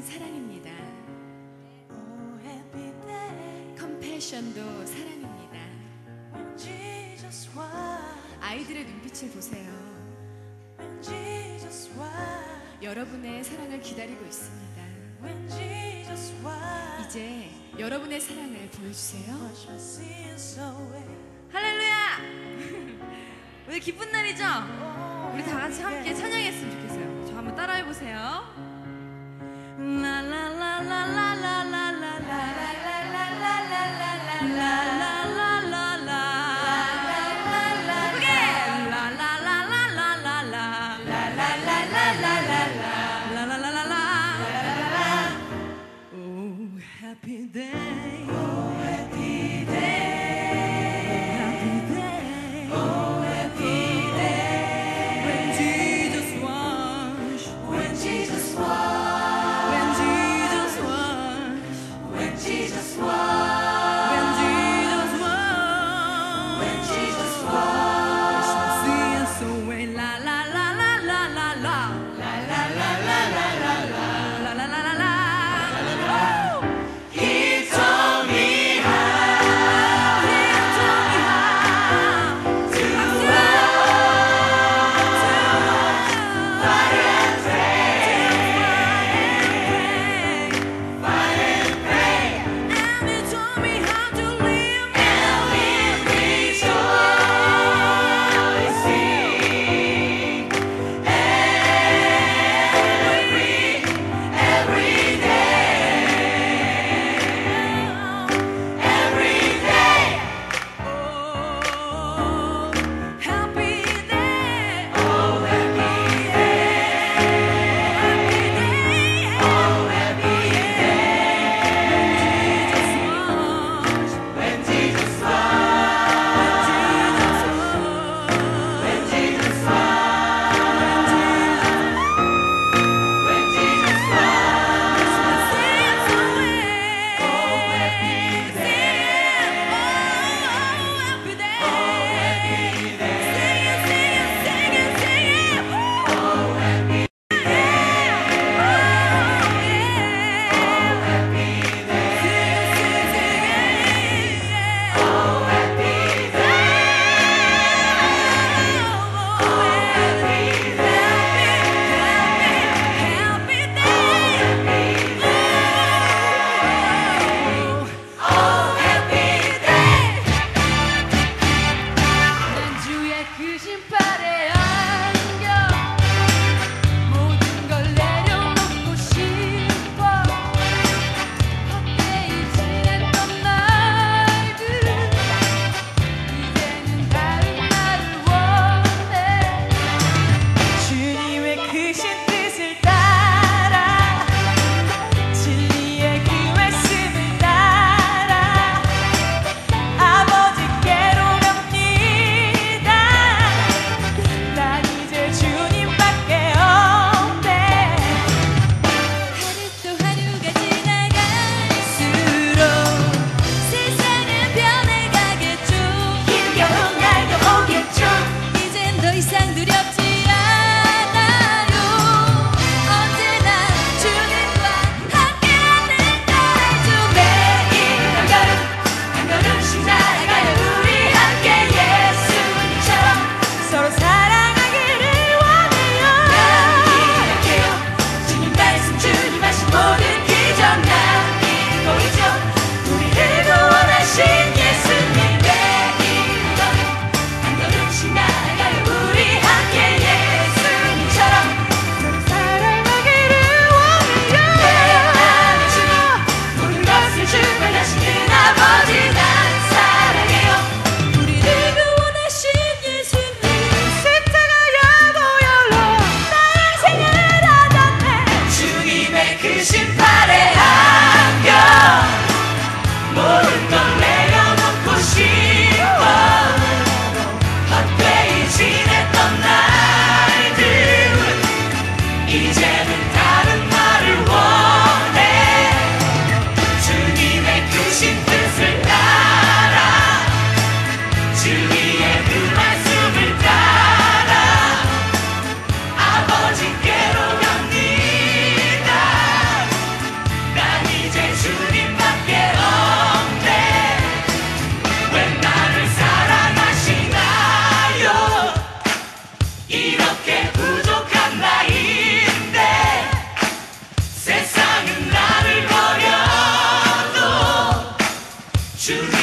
은 사랑입니다. 컴패션도 사랑입니다. 아이들의 눈빛을 보세요. 여러분의 사랑을 기다리고 있습니다. 이제 여러분의 사랑을 보여주세요. 할렐루야! 오늘 기쁜 날이죠? 우리 다 같이 함께 찬양했으면 좋겠어요. 저 한번 따라해 보세요. la la la. Should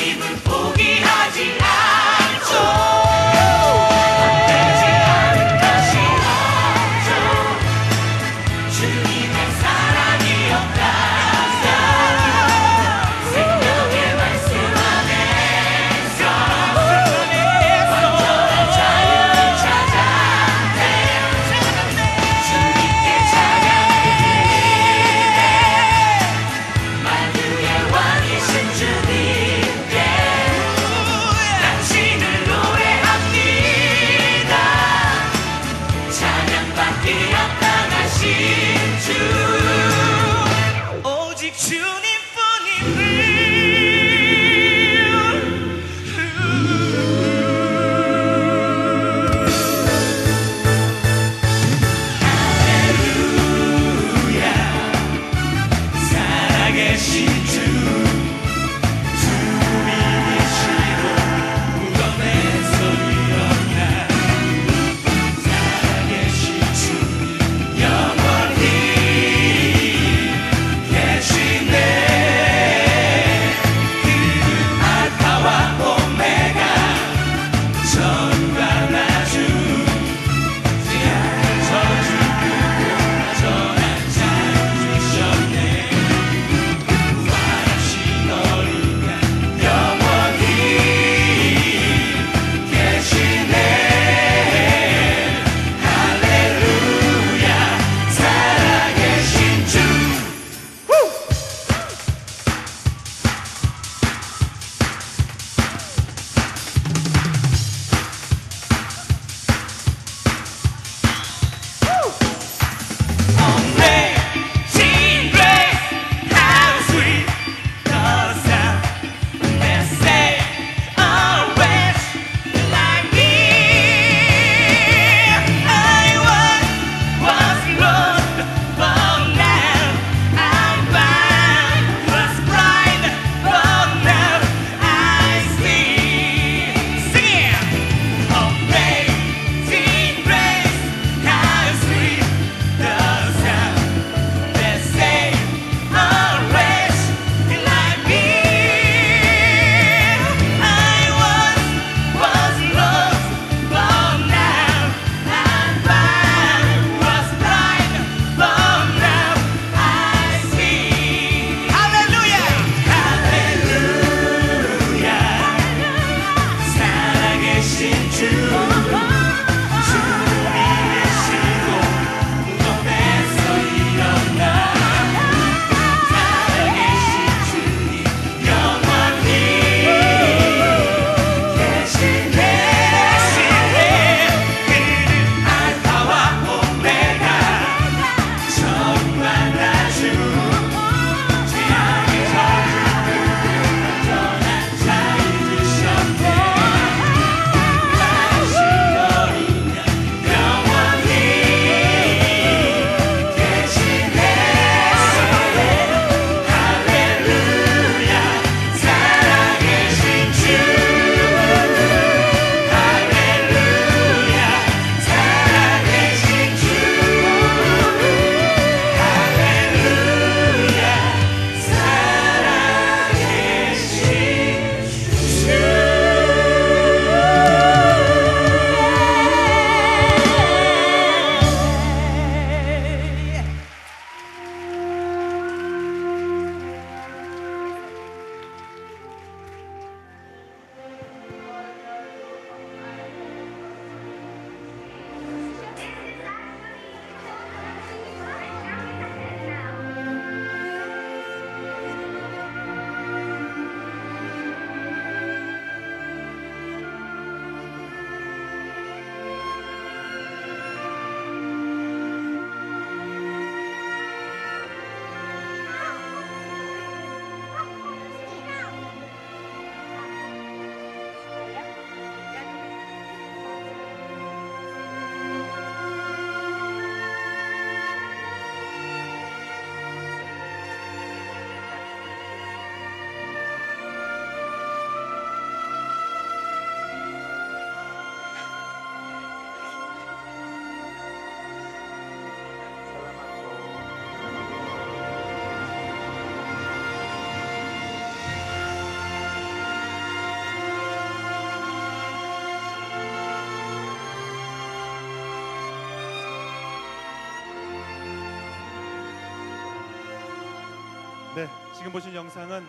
지금 보신 영상은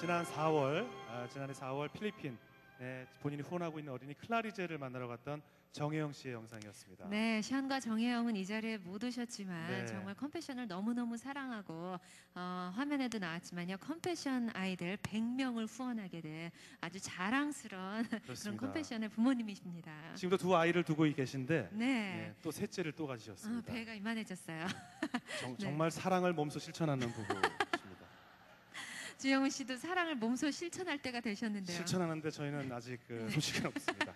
지난 4월, 아, 지난해 4월 필리핀 에 본인이 후원하고 있는 어린이 클라리제를 만나러 갔던 정혜영 씨의 영상이었습니다. 네, 션과 정혜영은 이 자리에 못 오셨지만 네. 정말 컴패션을 너무너무 사랑하고 어, 화면에도 나왔지만요. 컴패션 아이들 100명을 후원하게 된 아주 자랑스러운 그런 그렇습니다. 컴패션의 부모님이십니다. 지금도 두 아이를 두고 계신데 네. 예, 또 셋째를 또 아, 가지셨습니다. 배가 이만해졌어요. 정, 네. 정말 사랑을 몸소 실천하는 부부입니다. 주영훈 씨도 사랑을 몸소 실천할 때가 되셨는데요. 실천하는데 저희는 아직 그 네. 소식은 없습니다.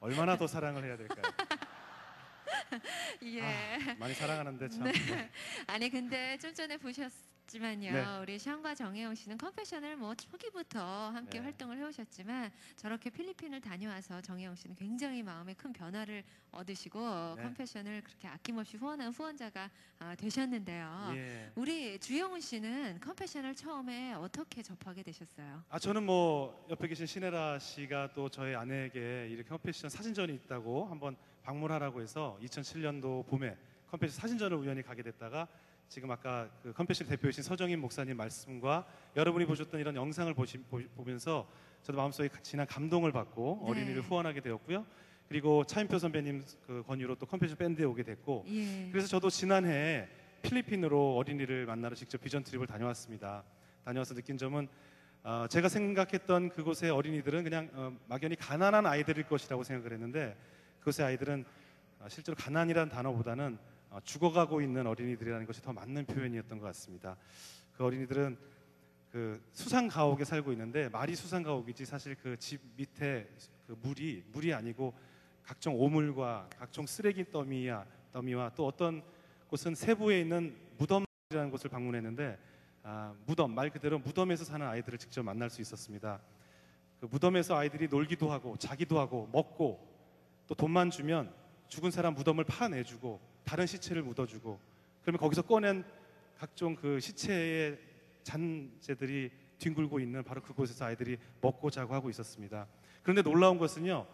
얼마나 더 사랑을 해야 될까요? 예. 아, 많이 사랑하는데 참. 네. 네. 아니 근데 좀 전에 보셨 지만요. 네. 우리 션과 정혜영 씨는 컴패션을 뭐 초기부터 함께 네. 활동을 해오셨지만 저렇게 필리핀을 다녀와서 정혜영 씨는 굉장히 마음에 큰 변화를 얻으시고 네. 컴패션을 그렇게 아낌없이 후원한 후원자가 아, 되셨는데요. 예. 우리 주영훈 씨는 컴패션을 처음에 어떻게 접하게 되셨어요? 아 저는 뭐 옆에 계신 신혜라 씨가 또 저희 아내에게 이렇게 컴패션 사진전이 있다고 한번 방문하라고 해서 2007년도 봄에 컴패션 사진전을 우연히 가게 됐다가 지금 아까 그 컴패션 대표이신 서정인 목사님 말씀과 여러분이 보셨던 이런 영상을 보시, 보, 보면서 저도 마음속에 진한 감동을 받고 네. 어린이를 후원하게 되었고요. 그리고 차인표 선배님 그 권유로 또 컴패션 밴드에 오게 됐고 예. 그래서 저도 지난해 필리핀으로 어린이를 만나러 직접 비전 트립을 다녀왔습니다. 다녀와서 느낀 점은 어, 제가 생각했던 그곳의 어린이들은 그냥 어, 막연히 가난한 아이들일 것이라고 생각을 했는데 그곳의 아이들은 어, 실제로 가난이라는 단어보다는 어, 죽어가고 있는 어린이들이라는 것이 더 맞는 표현이었던 것 같습니다. 그 어린이들은 그 수상 가옥에 살고 있는데 말이 수상 가옥이지 사실 그 집 밑에 그 물이 물이 아니고 각종 오물과 각종 쓰레기 더미야 더미와 또 어떤 곳은 세부에 있는 무덤이라는 곳을 방문했는데 아, 무덤 말 그대로 무덤에서 사는 아이들을 직접 만날 수 있었습니다. 그 무덤에서 아이들이 놀기도 하고 자기도 하고 먹고 또 돈만 주면 죽은 사람 무덤을 파내주고 다른 시체를 묻어주고 그러면 거기서 꺼낸 각종 그 시체의 잔재들이 뒹굴고 있는 바로 그곳에서 아이들이 먹고 자고 하고 있었습니다. 그런데 놀라운 것은요,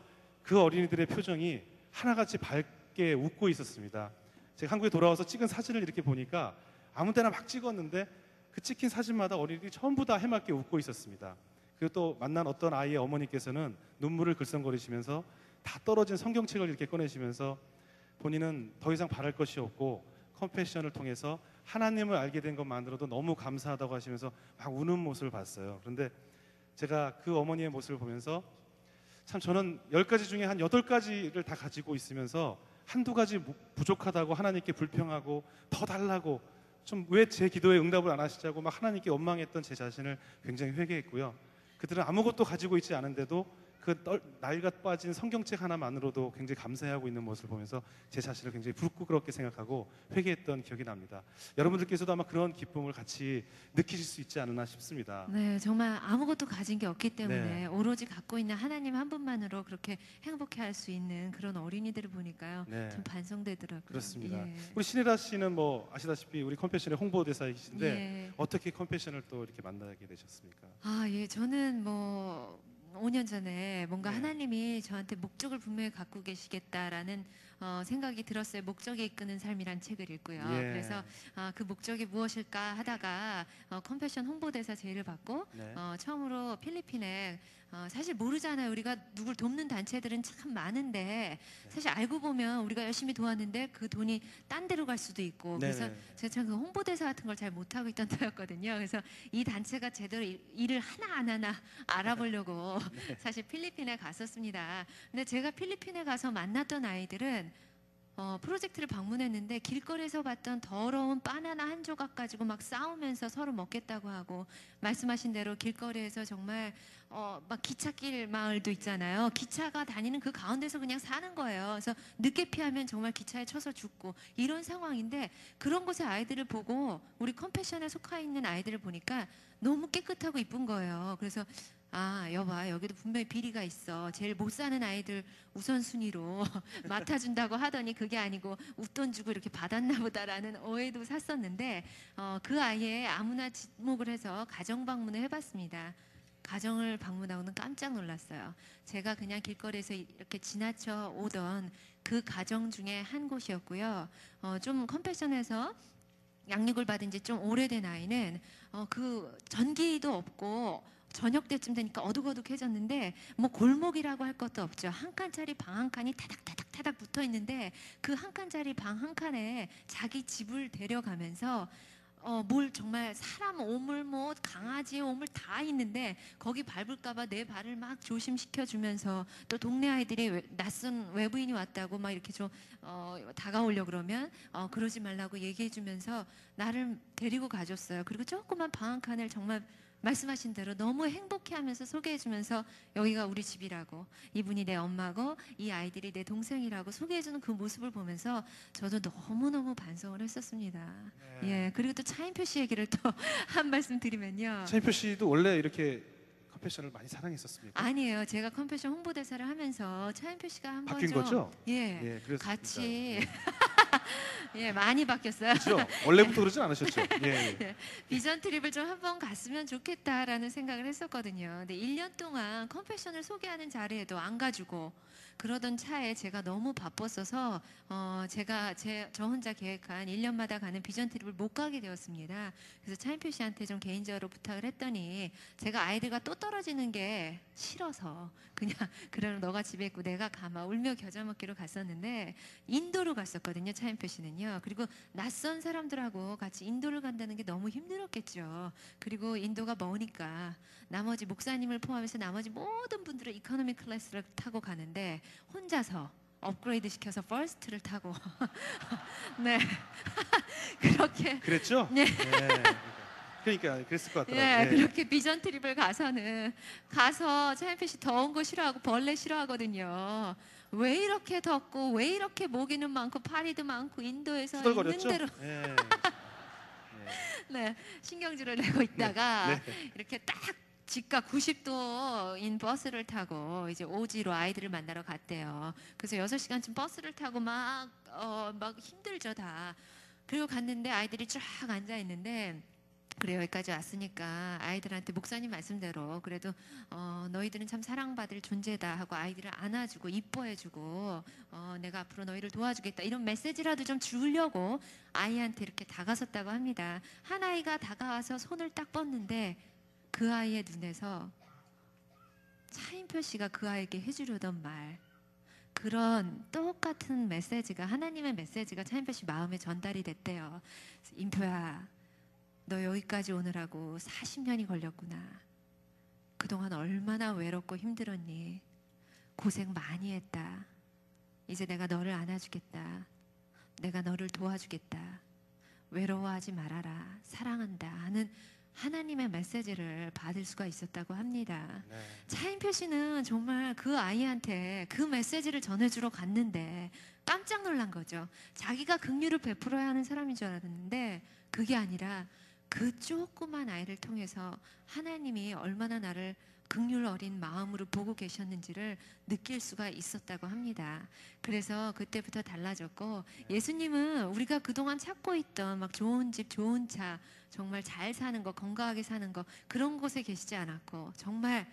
그 어린이들의 표정이 하나같이 밝게 웃고 있었습니다. 제가 한국에 돌아와서 찍은 사진을 이렇게 보니까 아무 데나 막 찍었는데 그 찍힌 사진마다 어린이들이 전부 다 해맑게 웃고 있었습니다. 그리고 또 만난 어떤 아이의 어머니께서는 눈물을 글썽거리시면서 다 떨어진 성경책을 이렇게 꺼내시면서 본인은 더 이상 바랄 것이 없고 컴패션을 통해서 하나님을 알게 된 것만으로도 너무 감사하다고 하시면서 막 우는 모습을 봤어요. 그런데 제가 그 어머니의 모습을 보면서 참 저는 열 가지 중에 한 여덟 가지를 다 가지고 있으면서 한두 가지 무- 부족하다고 하나님께 불평하고 더 달라고 좀 왜 제 기도에 응답을 안 하시자고 막 하나님께 원망했던 제 자신을 굉장히 회개했고요. 그들은 아무것도 가지고 있지 않은데도 그 떨- 낡아 빠진 성경책 하나만으로도 굉장히 감사해하고 있는 모습을 보면서 제 자신을 굉장히 부끄럽게 생각하고 회개했던 기억이 납니다. 여러분들께서도 아마 그런 기쁨을 같이 느끼실 수 있지 않나 싶습니다. 네, 정말 아무것도 가진 게 없기 때문에 네. 오로지 갖고 있는 하나님 한 분만으로 그렇게 행복해 할 수 있는 그런 어린이들을 보니까요. 네. 좀 반성되더라고요. 그렇습니다. 예. 우리 신혜라 씨는 뭐 아시다시피 우리 컴패션의 홍보대사이신데 예. 어떻게 컴패션을 또 이렇게 만나게 되셨습니까? 아, 예. 저는 뭐 5년 전에 뭔가 네. 하나님이 저한테 목적을 분명히 갖고 계시겠다라는 어, 생각이 들었어요. 목적에 이끄는 삶이란 책을 읽고요. 예. 그래서 아, 그 목적이 무엇일까 하다가 어, 컴패션 홍보대사 제의를 받고 네. 어, 처음으로 필리핀에 어, 사실 모르잖아요. 우리가 누굴 돕는 단체들은 참 많은데 네. 사실 알고 보면 우리가 열심히 도왔는데 그 돈이 딴 데로 갈 수도 있고 그래서 네네. 제가 참 그 홍보대사 같은 걸 잘 못하고 있던 때였거든요. 그래서 이 단체가 제대로 일- 일을 하나 안 하나 알아보려고 사실 필리핀에 갔었습니다. 근데 제가 필리핀에 가서 만났던 아이들은 어, 프로젝트를 방문했는데 길거리에서 봤던 더러운 바나나 한 조각 가지고 막 싸우면서 서로 먹겠다고 하고 말씀하신 대로 길거리에서 정말 어, 막 기찻길 마을도 있잖아요. 기차가 다니는 그 가운데서 그냥 사는 거예요. 그래서 늦게 피하면 정말 기차에 쳐서 죽고 이런 상황인데 그런 곳의 아이들을 보고 우리 컴패션에 속해 있는 아이들을 보니까 너무 깨끗하고 이쁜 거예요. 그래서 아 여봐 여기도 분명히 비리가 있어. 제일 못 사는 아이들 우선순위로 맡아준다고 하더니 그게 아니고 웃돈 주고 이렇게 받았나 보다라는 오해도 샀었는데 어, 그 아이의 아무나 지목을 해서 가정 방문을 해봤습니다. 가정을 방문하고는 깜짝 놀랐어요. 제가 그냥 길거리에서 이렇게 지나쳐 오던 그 가정 중에 한 곳이었고요. 어, 좀 컴패션에서 양육을 받은 지 좀 오래된 아이는 어, 그 전기도 없고 저녁 때쯤 되니까 어둑어둑해졌는데 뭐 골목이라고 할 것도 없죠. 한 칸짜리 방 한 칸이 타닥타닥 타닥 붙어 있는데 그 한 칸짜리 방 한 칸에 자기 집을 데려가면서 어, 뭘 정말 사람 오물 뭐 강아지 오물 다 있는데 거기 밟을까봐 내 발을 막 조심시켜 주면서 또 동네 아이들이 외- 낯선 외부인이 왔다고 막 이렇게 좀 어, 다가오려 그러면 어, 그러지 말라고 얘기해 주면서 나를 데리고 가줬어요. 그리고 조그만 방 한 칸을 정말 말씀하신 대로 너무 행복해하면서 소개해주면서 여기가 우리 집이라고 이분이 내 엄마고 이 아이들이 내 동생이라고 소개해주는 그 모습을 보면서 저도 너무 너무 반성을 했었습니다. 예 그리고 또 차인표 씨 얘기를 또 한 말씀 드리면요. 차인표 씨도 원래 이렇게 컴패션을 많이 사랑했었습니까? 아니에요. 제가 컴패션 홍보대사를 하면서 차인표 씨가 한번 바뀐 좀 거죠? 예, 예, 그랬습니다. 같이 예 많이 바뀌었어요. 그렇죠? 원래부터 그러진 않으셨죠? 예, 예. 예, 비전 트립을 좀 한번 갔으면 좋겠다라는 생각을 했었거든요. 근데 1년 동안 컴패션을 소개하는 자리에도 안 가지고 그러던 차에 제가 너무 바빴어서 어, 제가 제, 저 혼자 계획한 1년마다 가는 비전 트립을 못 가게 되었습니다. 그래서 차인표 씨한테 좀 개인적으로 부탁을 했더니 제가 아이들과 또 떨어지는 게 싫어서 그냥 그럼 너가 집에 있고 내가 가마 울며 겨자 먹기로 갔었는데 인도로 갔었거든요. 차인표 씨는요. 그리고 낯선 사람들하고 같이 인도를 간다는 게 너무 힘들었겠죠. 그리고 인도가 머니까 나머지 목사님을 포함해서 나머지 모든 분들은 이코노미 클래스를 타고 가는데 혼자서 업그레이드 시켜서 first를 타고 네 그렇게 그랬죠? 네. 그러니까 그랬을 것 예, 같더라고요. 예. 그렇게 비전 트립을 가서는 가서 차인표 씨 더운 거 싫어하고 벌레 싫어하거든요. 왜 이렇게 덥고 왜 이렇게 모기는 많고 파리도 많고 인도에서 있는 후덜거렸죠? 대로 예. 네, 신경질을 내고 있다가 네, 네. 이렇게 딱 직각 90도인 버스를 타고 이제 오지로 아이들을 만나러 갔대요. 그래서 6시간쯤 버스를 타고 막, 어, 막 힘들죠, 다. 그리고 갔는데 아이들이 쫙 앉아 있는데 그래 여기까지 왔으니까 아이들한테 목사님 말씀대로 그래도 어, 너희들은 참 사랑받을 존재다 하고 아이들을 안아주고 이뻐해주고 어, 내가 앞으로 너희를 도와주겠다 이런 메시지라도 좀 주려고 아이한테 이렇게 다가섰다고 합니다. 한 아이가 다가와서 손을 딱 뻗는데 그 아이의 눈에서 차인표 씨가 그 아이에게 해주려던 말 그런 똑같은 메시지가 하나님의 메시지가 차인표 씨 마음에 전달이 됐대요. 인표야, 너 여기까지 오느라고 40년이 걸렸구나. 그동안 얼마나 외롭고 힘들었니? 고생 많이 했다. 이제 내가 너를 안아주겠다. 내가 너를 도와주겠다. 외로워하지 말아라. 사랑한다. 하는 하나님의 메시지를 받을 수가 있었다고 합니다. 네. 차인표 씨는 정말 그 아이한테 그 메시지를 전해주러 갔는데 깜짝 놀란 거죠. 자기가 긍휼을 베풀어야 하는 사람인 줄 알았는데 그게 아니라 그 조그만 아이를 통해서 하나님이 얼마나 나를 긍휼 어린 마음으로 보고 계셨는지를 느낄 수가 있었다고 합니다. 그래서 그때부터 달라졌고 예수님은 우리가 그동안 찾고 있던 막 좋은 집, 좋은 차, 정말 잘 사는 거, 건강하게 사는 거 그런 곳에 계시지 않았고 정말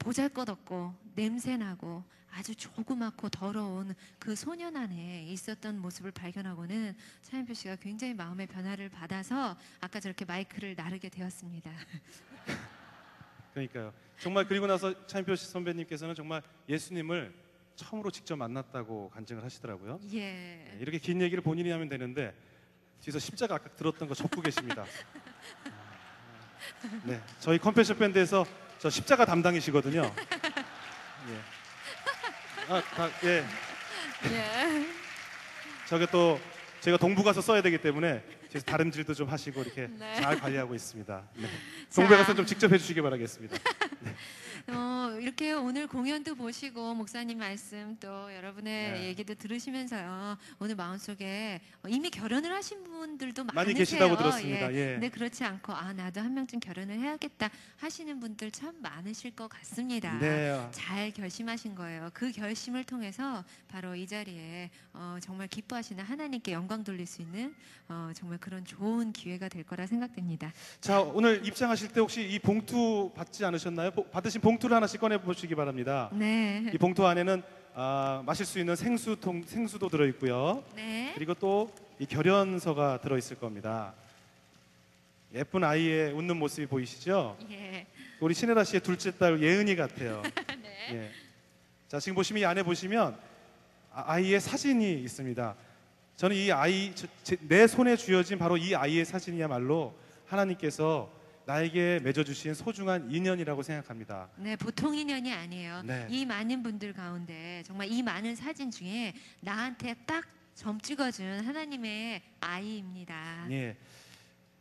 보잘것없고 냄새나고 아주 조그맣고 더러운 그 소년 안에 있었던 모습을 발견하고는 차인표 씨가 굉장히 마음의 변화를 받아서 아까 저렇게 마이크를 나르게 되었습니다. 그러니까요. 정말 그리고 나서 차인표 씨 선배님께서는 정말 예수님을 처음으로 직접 만났다고 간증을 하시더라고요. 예. 네, 이렇게 긴 얘기를 본인이 하면 되는데 뒤에서 십자가 아까 들었던 거 적고 계십니다. 네, 저희 컴패션 밴드에서 저 십자가 담당이시거든요. 예. 아, 다, 예. 예. 저게 또 제가 동부 가서 써야 되기 때문에 뒤에서 다림질도 좀 하시고 이렇게 네. 잘 관리하고 있습니다. 네. 가서 좀 직접 해주시기 바라겠습니다. 어, 이렇게 오늘 공연도 보시고 목사님 말씀 또 여러분의 네. 얘기도 들으시면서요. 오늘 마음속에 이미 결혼을 하신 분들도 많이 많으세요. 계시다고 들었습니다. 예. 근데 그렇지 않고 아 나도 한 명쯤 결혼을 해야겠다 하시는 분들 참 많으실 것 같습니다. 네. 잘 결심하신 거예요. 그 결심을 통해서 바로 이 자리에 어, 정말 기뻐하시는 하나님께 영광 돌릴 수 있는 어, 정말 그런 좋은 기회가 될 거라 생각됩니다. 자 오늘 입장하실 때 혹시 이 봉투 받지 않으셨나요? 보- 받으신 봉투를 하나씩 꺼내 보시기 바랍니다. 네. 이 봉투 안에는 아, 마실 수 있는 생수통 생수도 들어 있고요. 네. 그리고 또 이 결연서가 들어 있을 겁니다. 예쁜 아이의 웃는 모습이 보이시죠? 예. 우리 신혜라 씨의 둘째 딸 예은이 같아요. 네. 예. 자 지금 보시면 이 안에 보시면 아- 아이의 사진이 있습니다. 저는 이 아이 내 손에 쥐어진 바로 이 아이의 사진이야말로 하나님께서 나에게 맺어주신 소중한 인연이라고 생각합니다. 네, 보통 인연이 아니에요. 네. 이 많은 분들 가운데 정말 이 많은 사진 중에 나한테 딱 점 찍어준 하나님의 아이입니다. 예.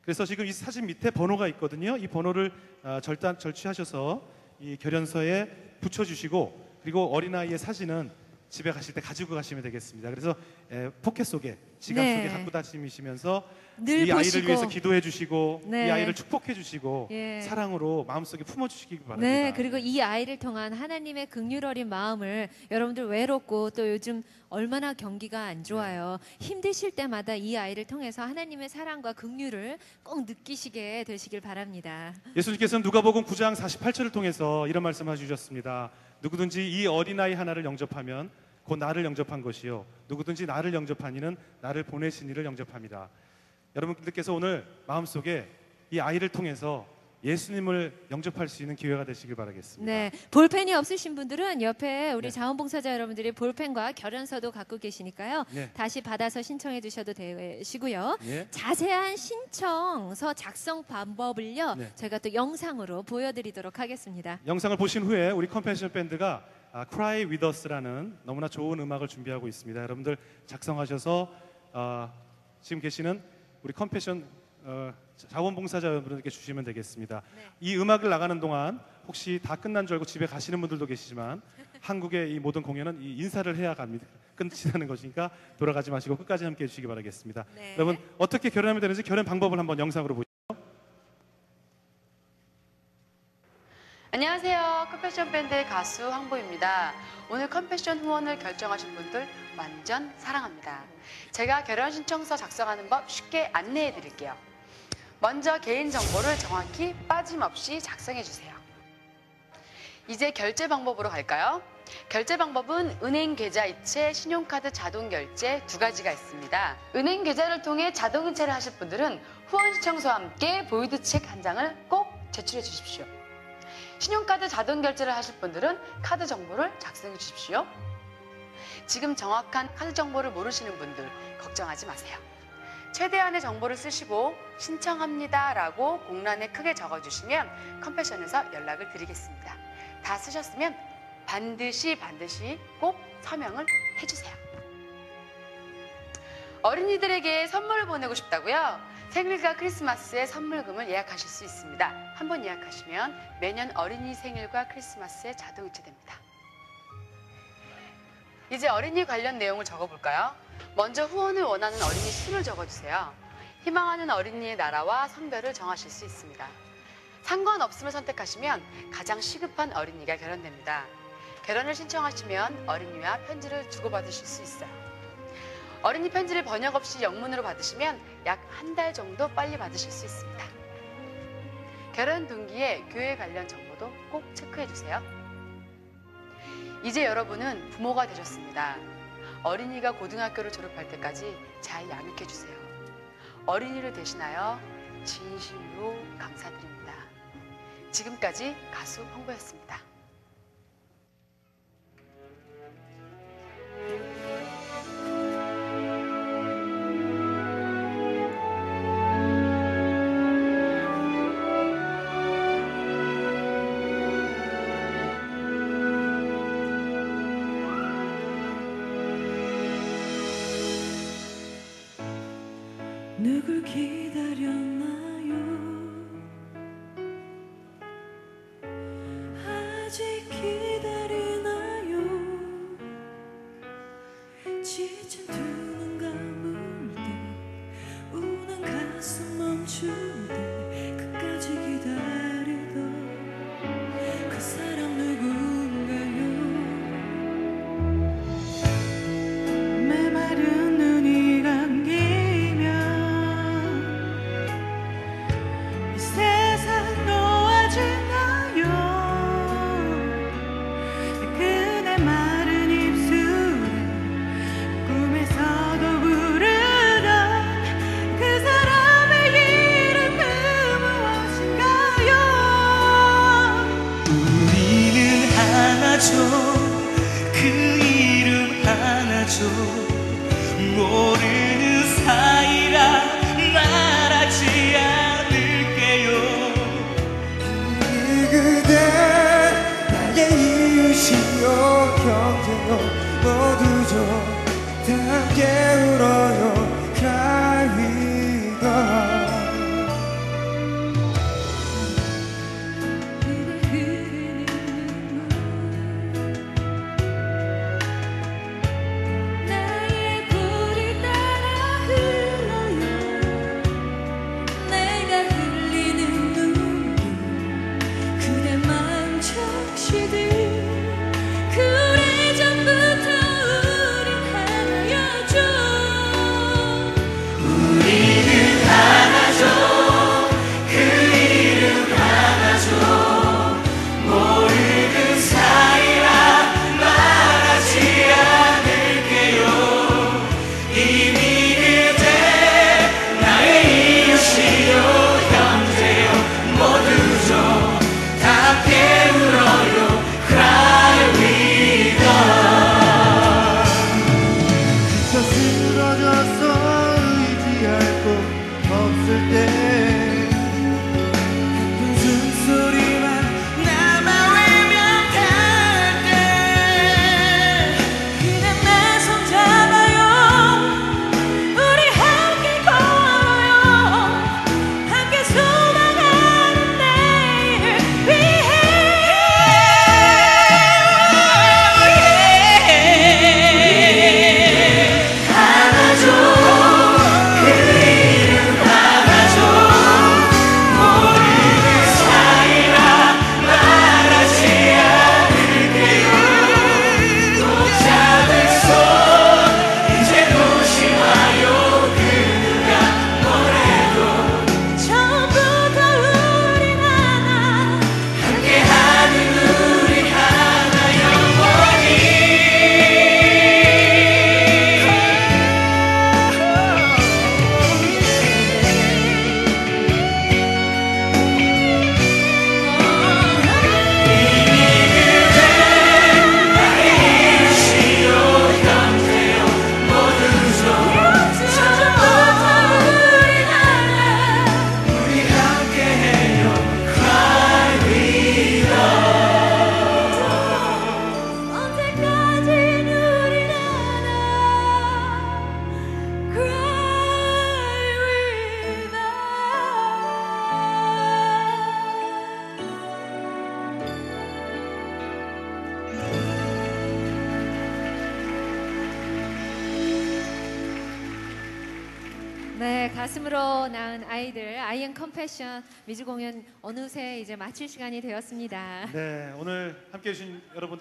그래서 지금 이 사진 밑에 번호가 있거든요. 이 번호를 어, 절단 절취하셔서 이 결연서에 붙여주시고 그리고 어린아이의 사진은 집에 가실 때 가지고 가시면 되겠습니다. 그래서 에, 포켓 속에 지갑 네. 속에 갖고 다니시면서 늘이 아이를 보시고. 위해서 기도해 주시고 네. 이 아이를 축복해 주시고 예. 사랑으로 마음속에 품어 주시기 바랍니다. 네, 그리고 이 아이를 통한 하나님의 극률 어린 마음을 여러분들 외롭고 또 요즘 얼마나 경기가 안 좋아요. 힘드실 때마다 이 아이를 통해서 하나님의 사랑과 극률을 꼭 느끼시게 되시길 바랍니다. 예수님께서는 누가복음 9장 48절을 통해서 이런 말씀을 주셨습니다. 누구든지 이 어린아이 하나를 영접하면 곧 나를 영접한 것이요 누구든지 나를 영접한 이는 나를 보내신 이를 영접합니다. 여러분들께서 오늘 마음속에 이 아이를 통해서 예수님을 영접할 수 있는 기회가 되시길 바라겠습니다. 네, 볼펜이 없으신 분들은 옆에 우리 네. 자원봉사자 여러분들이 볼펜과 결연서도 갖고 계시니까요. 네. 다시 받아서 신청해 주셔도 되시고요. 예. 자세한 신청서 작성 방법을요. 네. 저희가 또 영상으로 보여드리도록 하겠습니다. 영상을 보신 후에 우리 컴패션 밴드가 아, Cry With Us라는 너무나 좋은 음악을 준비하고 있습니다. 여러분들 작성하셔서 아, 지금 계시는 우리 컴패션 어, 자원봉사자 여러분들께 주시면 되겠습니다. 이 음악을 나가는 동안 혹시 다 끝난 줄 알고 집에 가시는 분들도 계시지만 한국의 이 모든 공연은 이 인사를 해야 갑니다. 끝이라는 것이니까 돌아가지 마시고 끝까지 함께 해주시기 바라겠습니다. 네. 여러분 어떻게 결혼하면 되는지 결혼 방법을 한번 영상으로 보시죠. 안녕하세요. 컴패션 밴드의 가수 황보입니다. 오늘 컴패션 후원을 결정하신 분들 완전 사랑합니다. 제가 결연 신청서 작성하는 법 쉽게 안내해 드릴게요. 먼저 개인 정보를 정확히 빠짐없이 작성해 주세요. 이제 결제 방법으로 갈까요? 결제 방법은 은행 계좌 이체, 신용카드 자동 결제 두 가지가 있습니다. 은행 계좌를 통해 자동 이체를 하실 분들은 후원 신청서와 함께 void check 한 장을 꼭 제출해 주십시오. 신용카드 자동 결제를 하실 분들은 카드 정보를 작성해 주십시오. 지금 정확한 카드 정보를 모르시는 분들 걱정하지 마세요. 최대한의 정보를 쓰시고 신청합니다라고 공란에 크게 적어주시면 컴패션에서 연락을 드리겠습니다. 다 쓰셨으면 반드시 반드시 꼭 서명을 해주세요. 어린이들에게 선물을 보내고 싶다고요? 생일과 크리스마스에 선물금을 예약하실 수 있습니다. 한 번 예약하시면 매년 어린이 생일과 크리스마스에 자동 이체됩니다. 이제 어린이 관련 내용을 적어볼까요? 먼저 후원을 원하는 어린이 수를 적어주세요. 희망하는 어린이의 나라와 성별을 정하실 수 있습니다. 상관없음을 선택하시면 가장 시급한 어린이가 결혼됩니다. 결혼을 신청하시면 어린이와 편지를 주고받으실 수 있어요. 어린이 편지를 번역 없이 영문으로 받으시면 약 한 달 정도 빨리 받으실 수 있습니다. 결혼 동기에 교회 관련 정보도 꼭 체크해 주세요. 이제 여러분은 부모가 되셨습니다. 어린이가 고등학교를 졸업할 때까지 잘 양육해 주세요. 어린이를 대신하여 진심으로 감사드립니다. 지금까지 가수 홍보였습니다.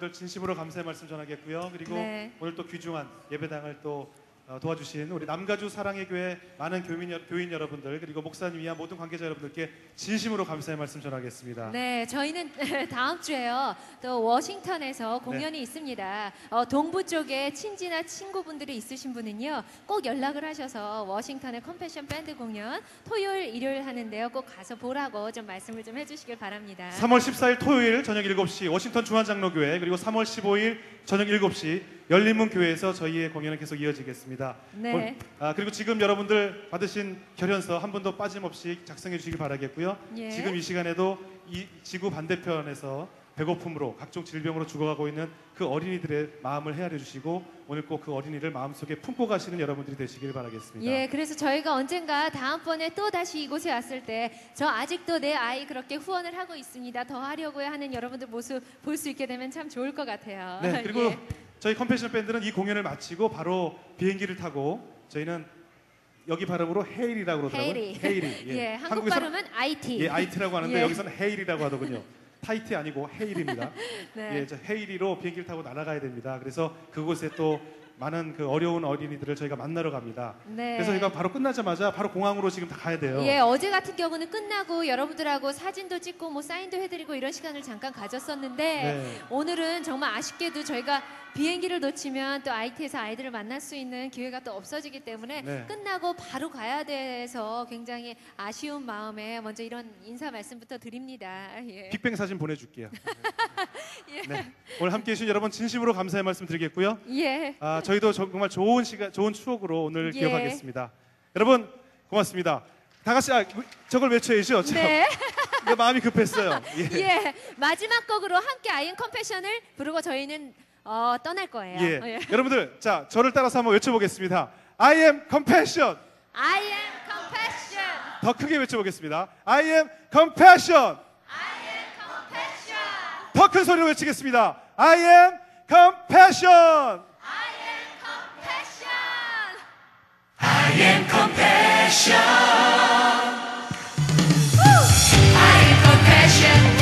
여러분들 진심으로 감사의 말씀 전하겠고요. 그리고 네. 오늘 또 귀중한 예배당을 또 어, 도와주신 우리 남가주 사랑의 교회 많은 교민, 여- 교인 여러분들 그리고 목사님이야 모든 관계자 여러분들께 진심으로 감사의 말씀 전하겠습니다. 네, 저희는 다음 주에요. 또 워싱턴에서 공연이 있습니다. 어, 동부 쪽에 친지나 친구분들이 있으신 분은요, 꼭 연락을 하셔서 워싱턴의 컴패션 밴드 공연 토요일, 일요일 하는데요, 꼭 가서 보라고 좀 말씀을 좀 해주시길 바랍니다. 3월 14일 토요일 저녁 7시 워싱턴 중앙장로교회 그리고 3월 15일 저녁 7시 열린문 교회에서 저희의 공연은 계속 이어지겠습니다. 네. 올- 아, 그리고 지금 여러분들 받으신 결연서 한 분도 빠짐없이 작성해 주시기 바라겠고요. 예. 지금 이 시간에도 이 지구 반대편에서 배고픔으로 각종 질병으로 죽어가고 있는 그 어린이들의 마음을 헤아려 주시고 오늘 꼭 그 어린이를 마음속에 품고 가시는 여러분들이 되시길 바라겠습니다. 예, 그래서 저희가 언젠가 다음번에 또 다시 이곳에 왔을 때 저 아직도 내 아이 그렇게 후원을 하고 있습니다. 더 하려고 하는 여러분들 모습 볼 수 있게 되면 참 좋을 것 같아요. 네, 그리고 예. 저희 컴패션 밴드는 이 공연을 마치고 바로 비행기를 타고 저희는 여기 발음으로 Haiti라고 그러더라고요. 헤일이. 헤일이. 예, 한국 한국에서는- 발음은 아이티. 예, 아이티라고 하는데 예. 여기서는 Haiti라고 하더군요. 아이티 아니고 Haiti입니다. 네. 예, 저 헤일이로 비행기를 타고 날아가야 됩니다. 그래서 그곳에 또 많은 그 어려운 어린이들을 저희가 만나러 갑니다. 네. 그래서 저희가 바로 끝나자마자 바로 공항으로 지금 다 가야 돼요. 예, 어제 같은 경우는 끝나고 여러분들하고 사진도 찍고 뭐 사인도 해드리고 이런 시간을 잠깐 가졌었는데 네. 오늘은 정말 아쉽게도 저희가 비행기를 놓치면 또 IT에서 아이들을 만날 수 있는 기회가 또 없어지기 때문에 네. 끝나고 바로 가야 돼서 굉장히 아쉬운 마음에 먼저 이런 인사 말씀부터 드립니다. 예. 빅뱅 사진 보내줄게요. 예. 네. 오늘 함께 해 주신 여러분 진심으로 감사의 말씀 드리겠고요. 예. 아, 저희도 정말 좋은 시간, 좋은 추억으로 오늘 예. 기억하겠습니다. 여러분 고맙습니다. 다 같이 아, 저걸 외쳐야죠. 저- 네. 내 마음이 급했어요. 예. 예. 마지막 곡으로 함께 아이엔 컴패션을 부르고 저희는 어, 떠날 거예요. 예. 예. 여러분들 자 저를 따라서 한번 외쳐보겠습니다. I am compassion. I am compassion. 더 크게 외쳐보겠습니다. I am compassion. 더큰 소리로 외치겠습니다. I am compassion. I am compassion. I am compassion. Just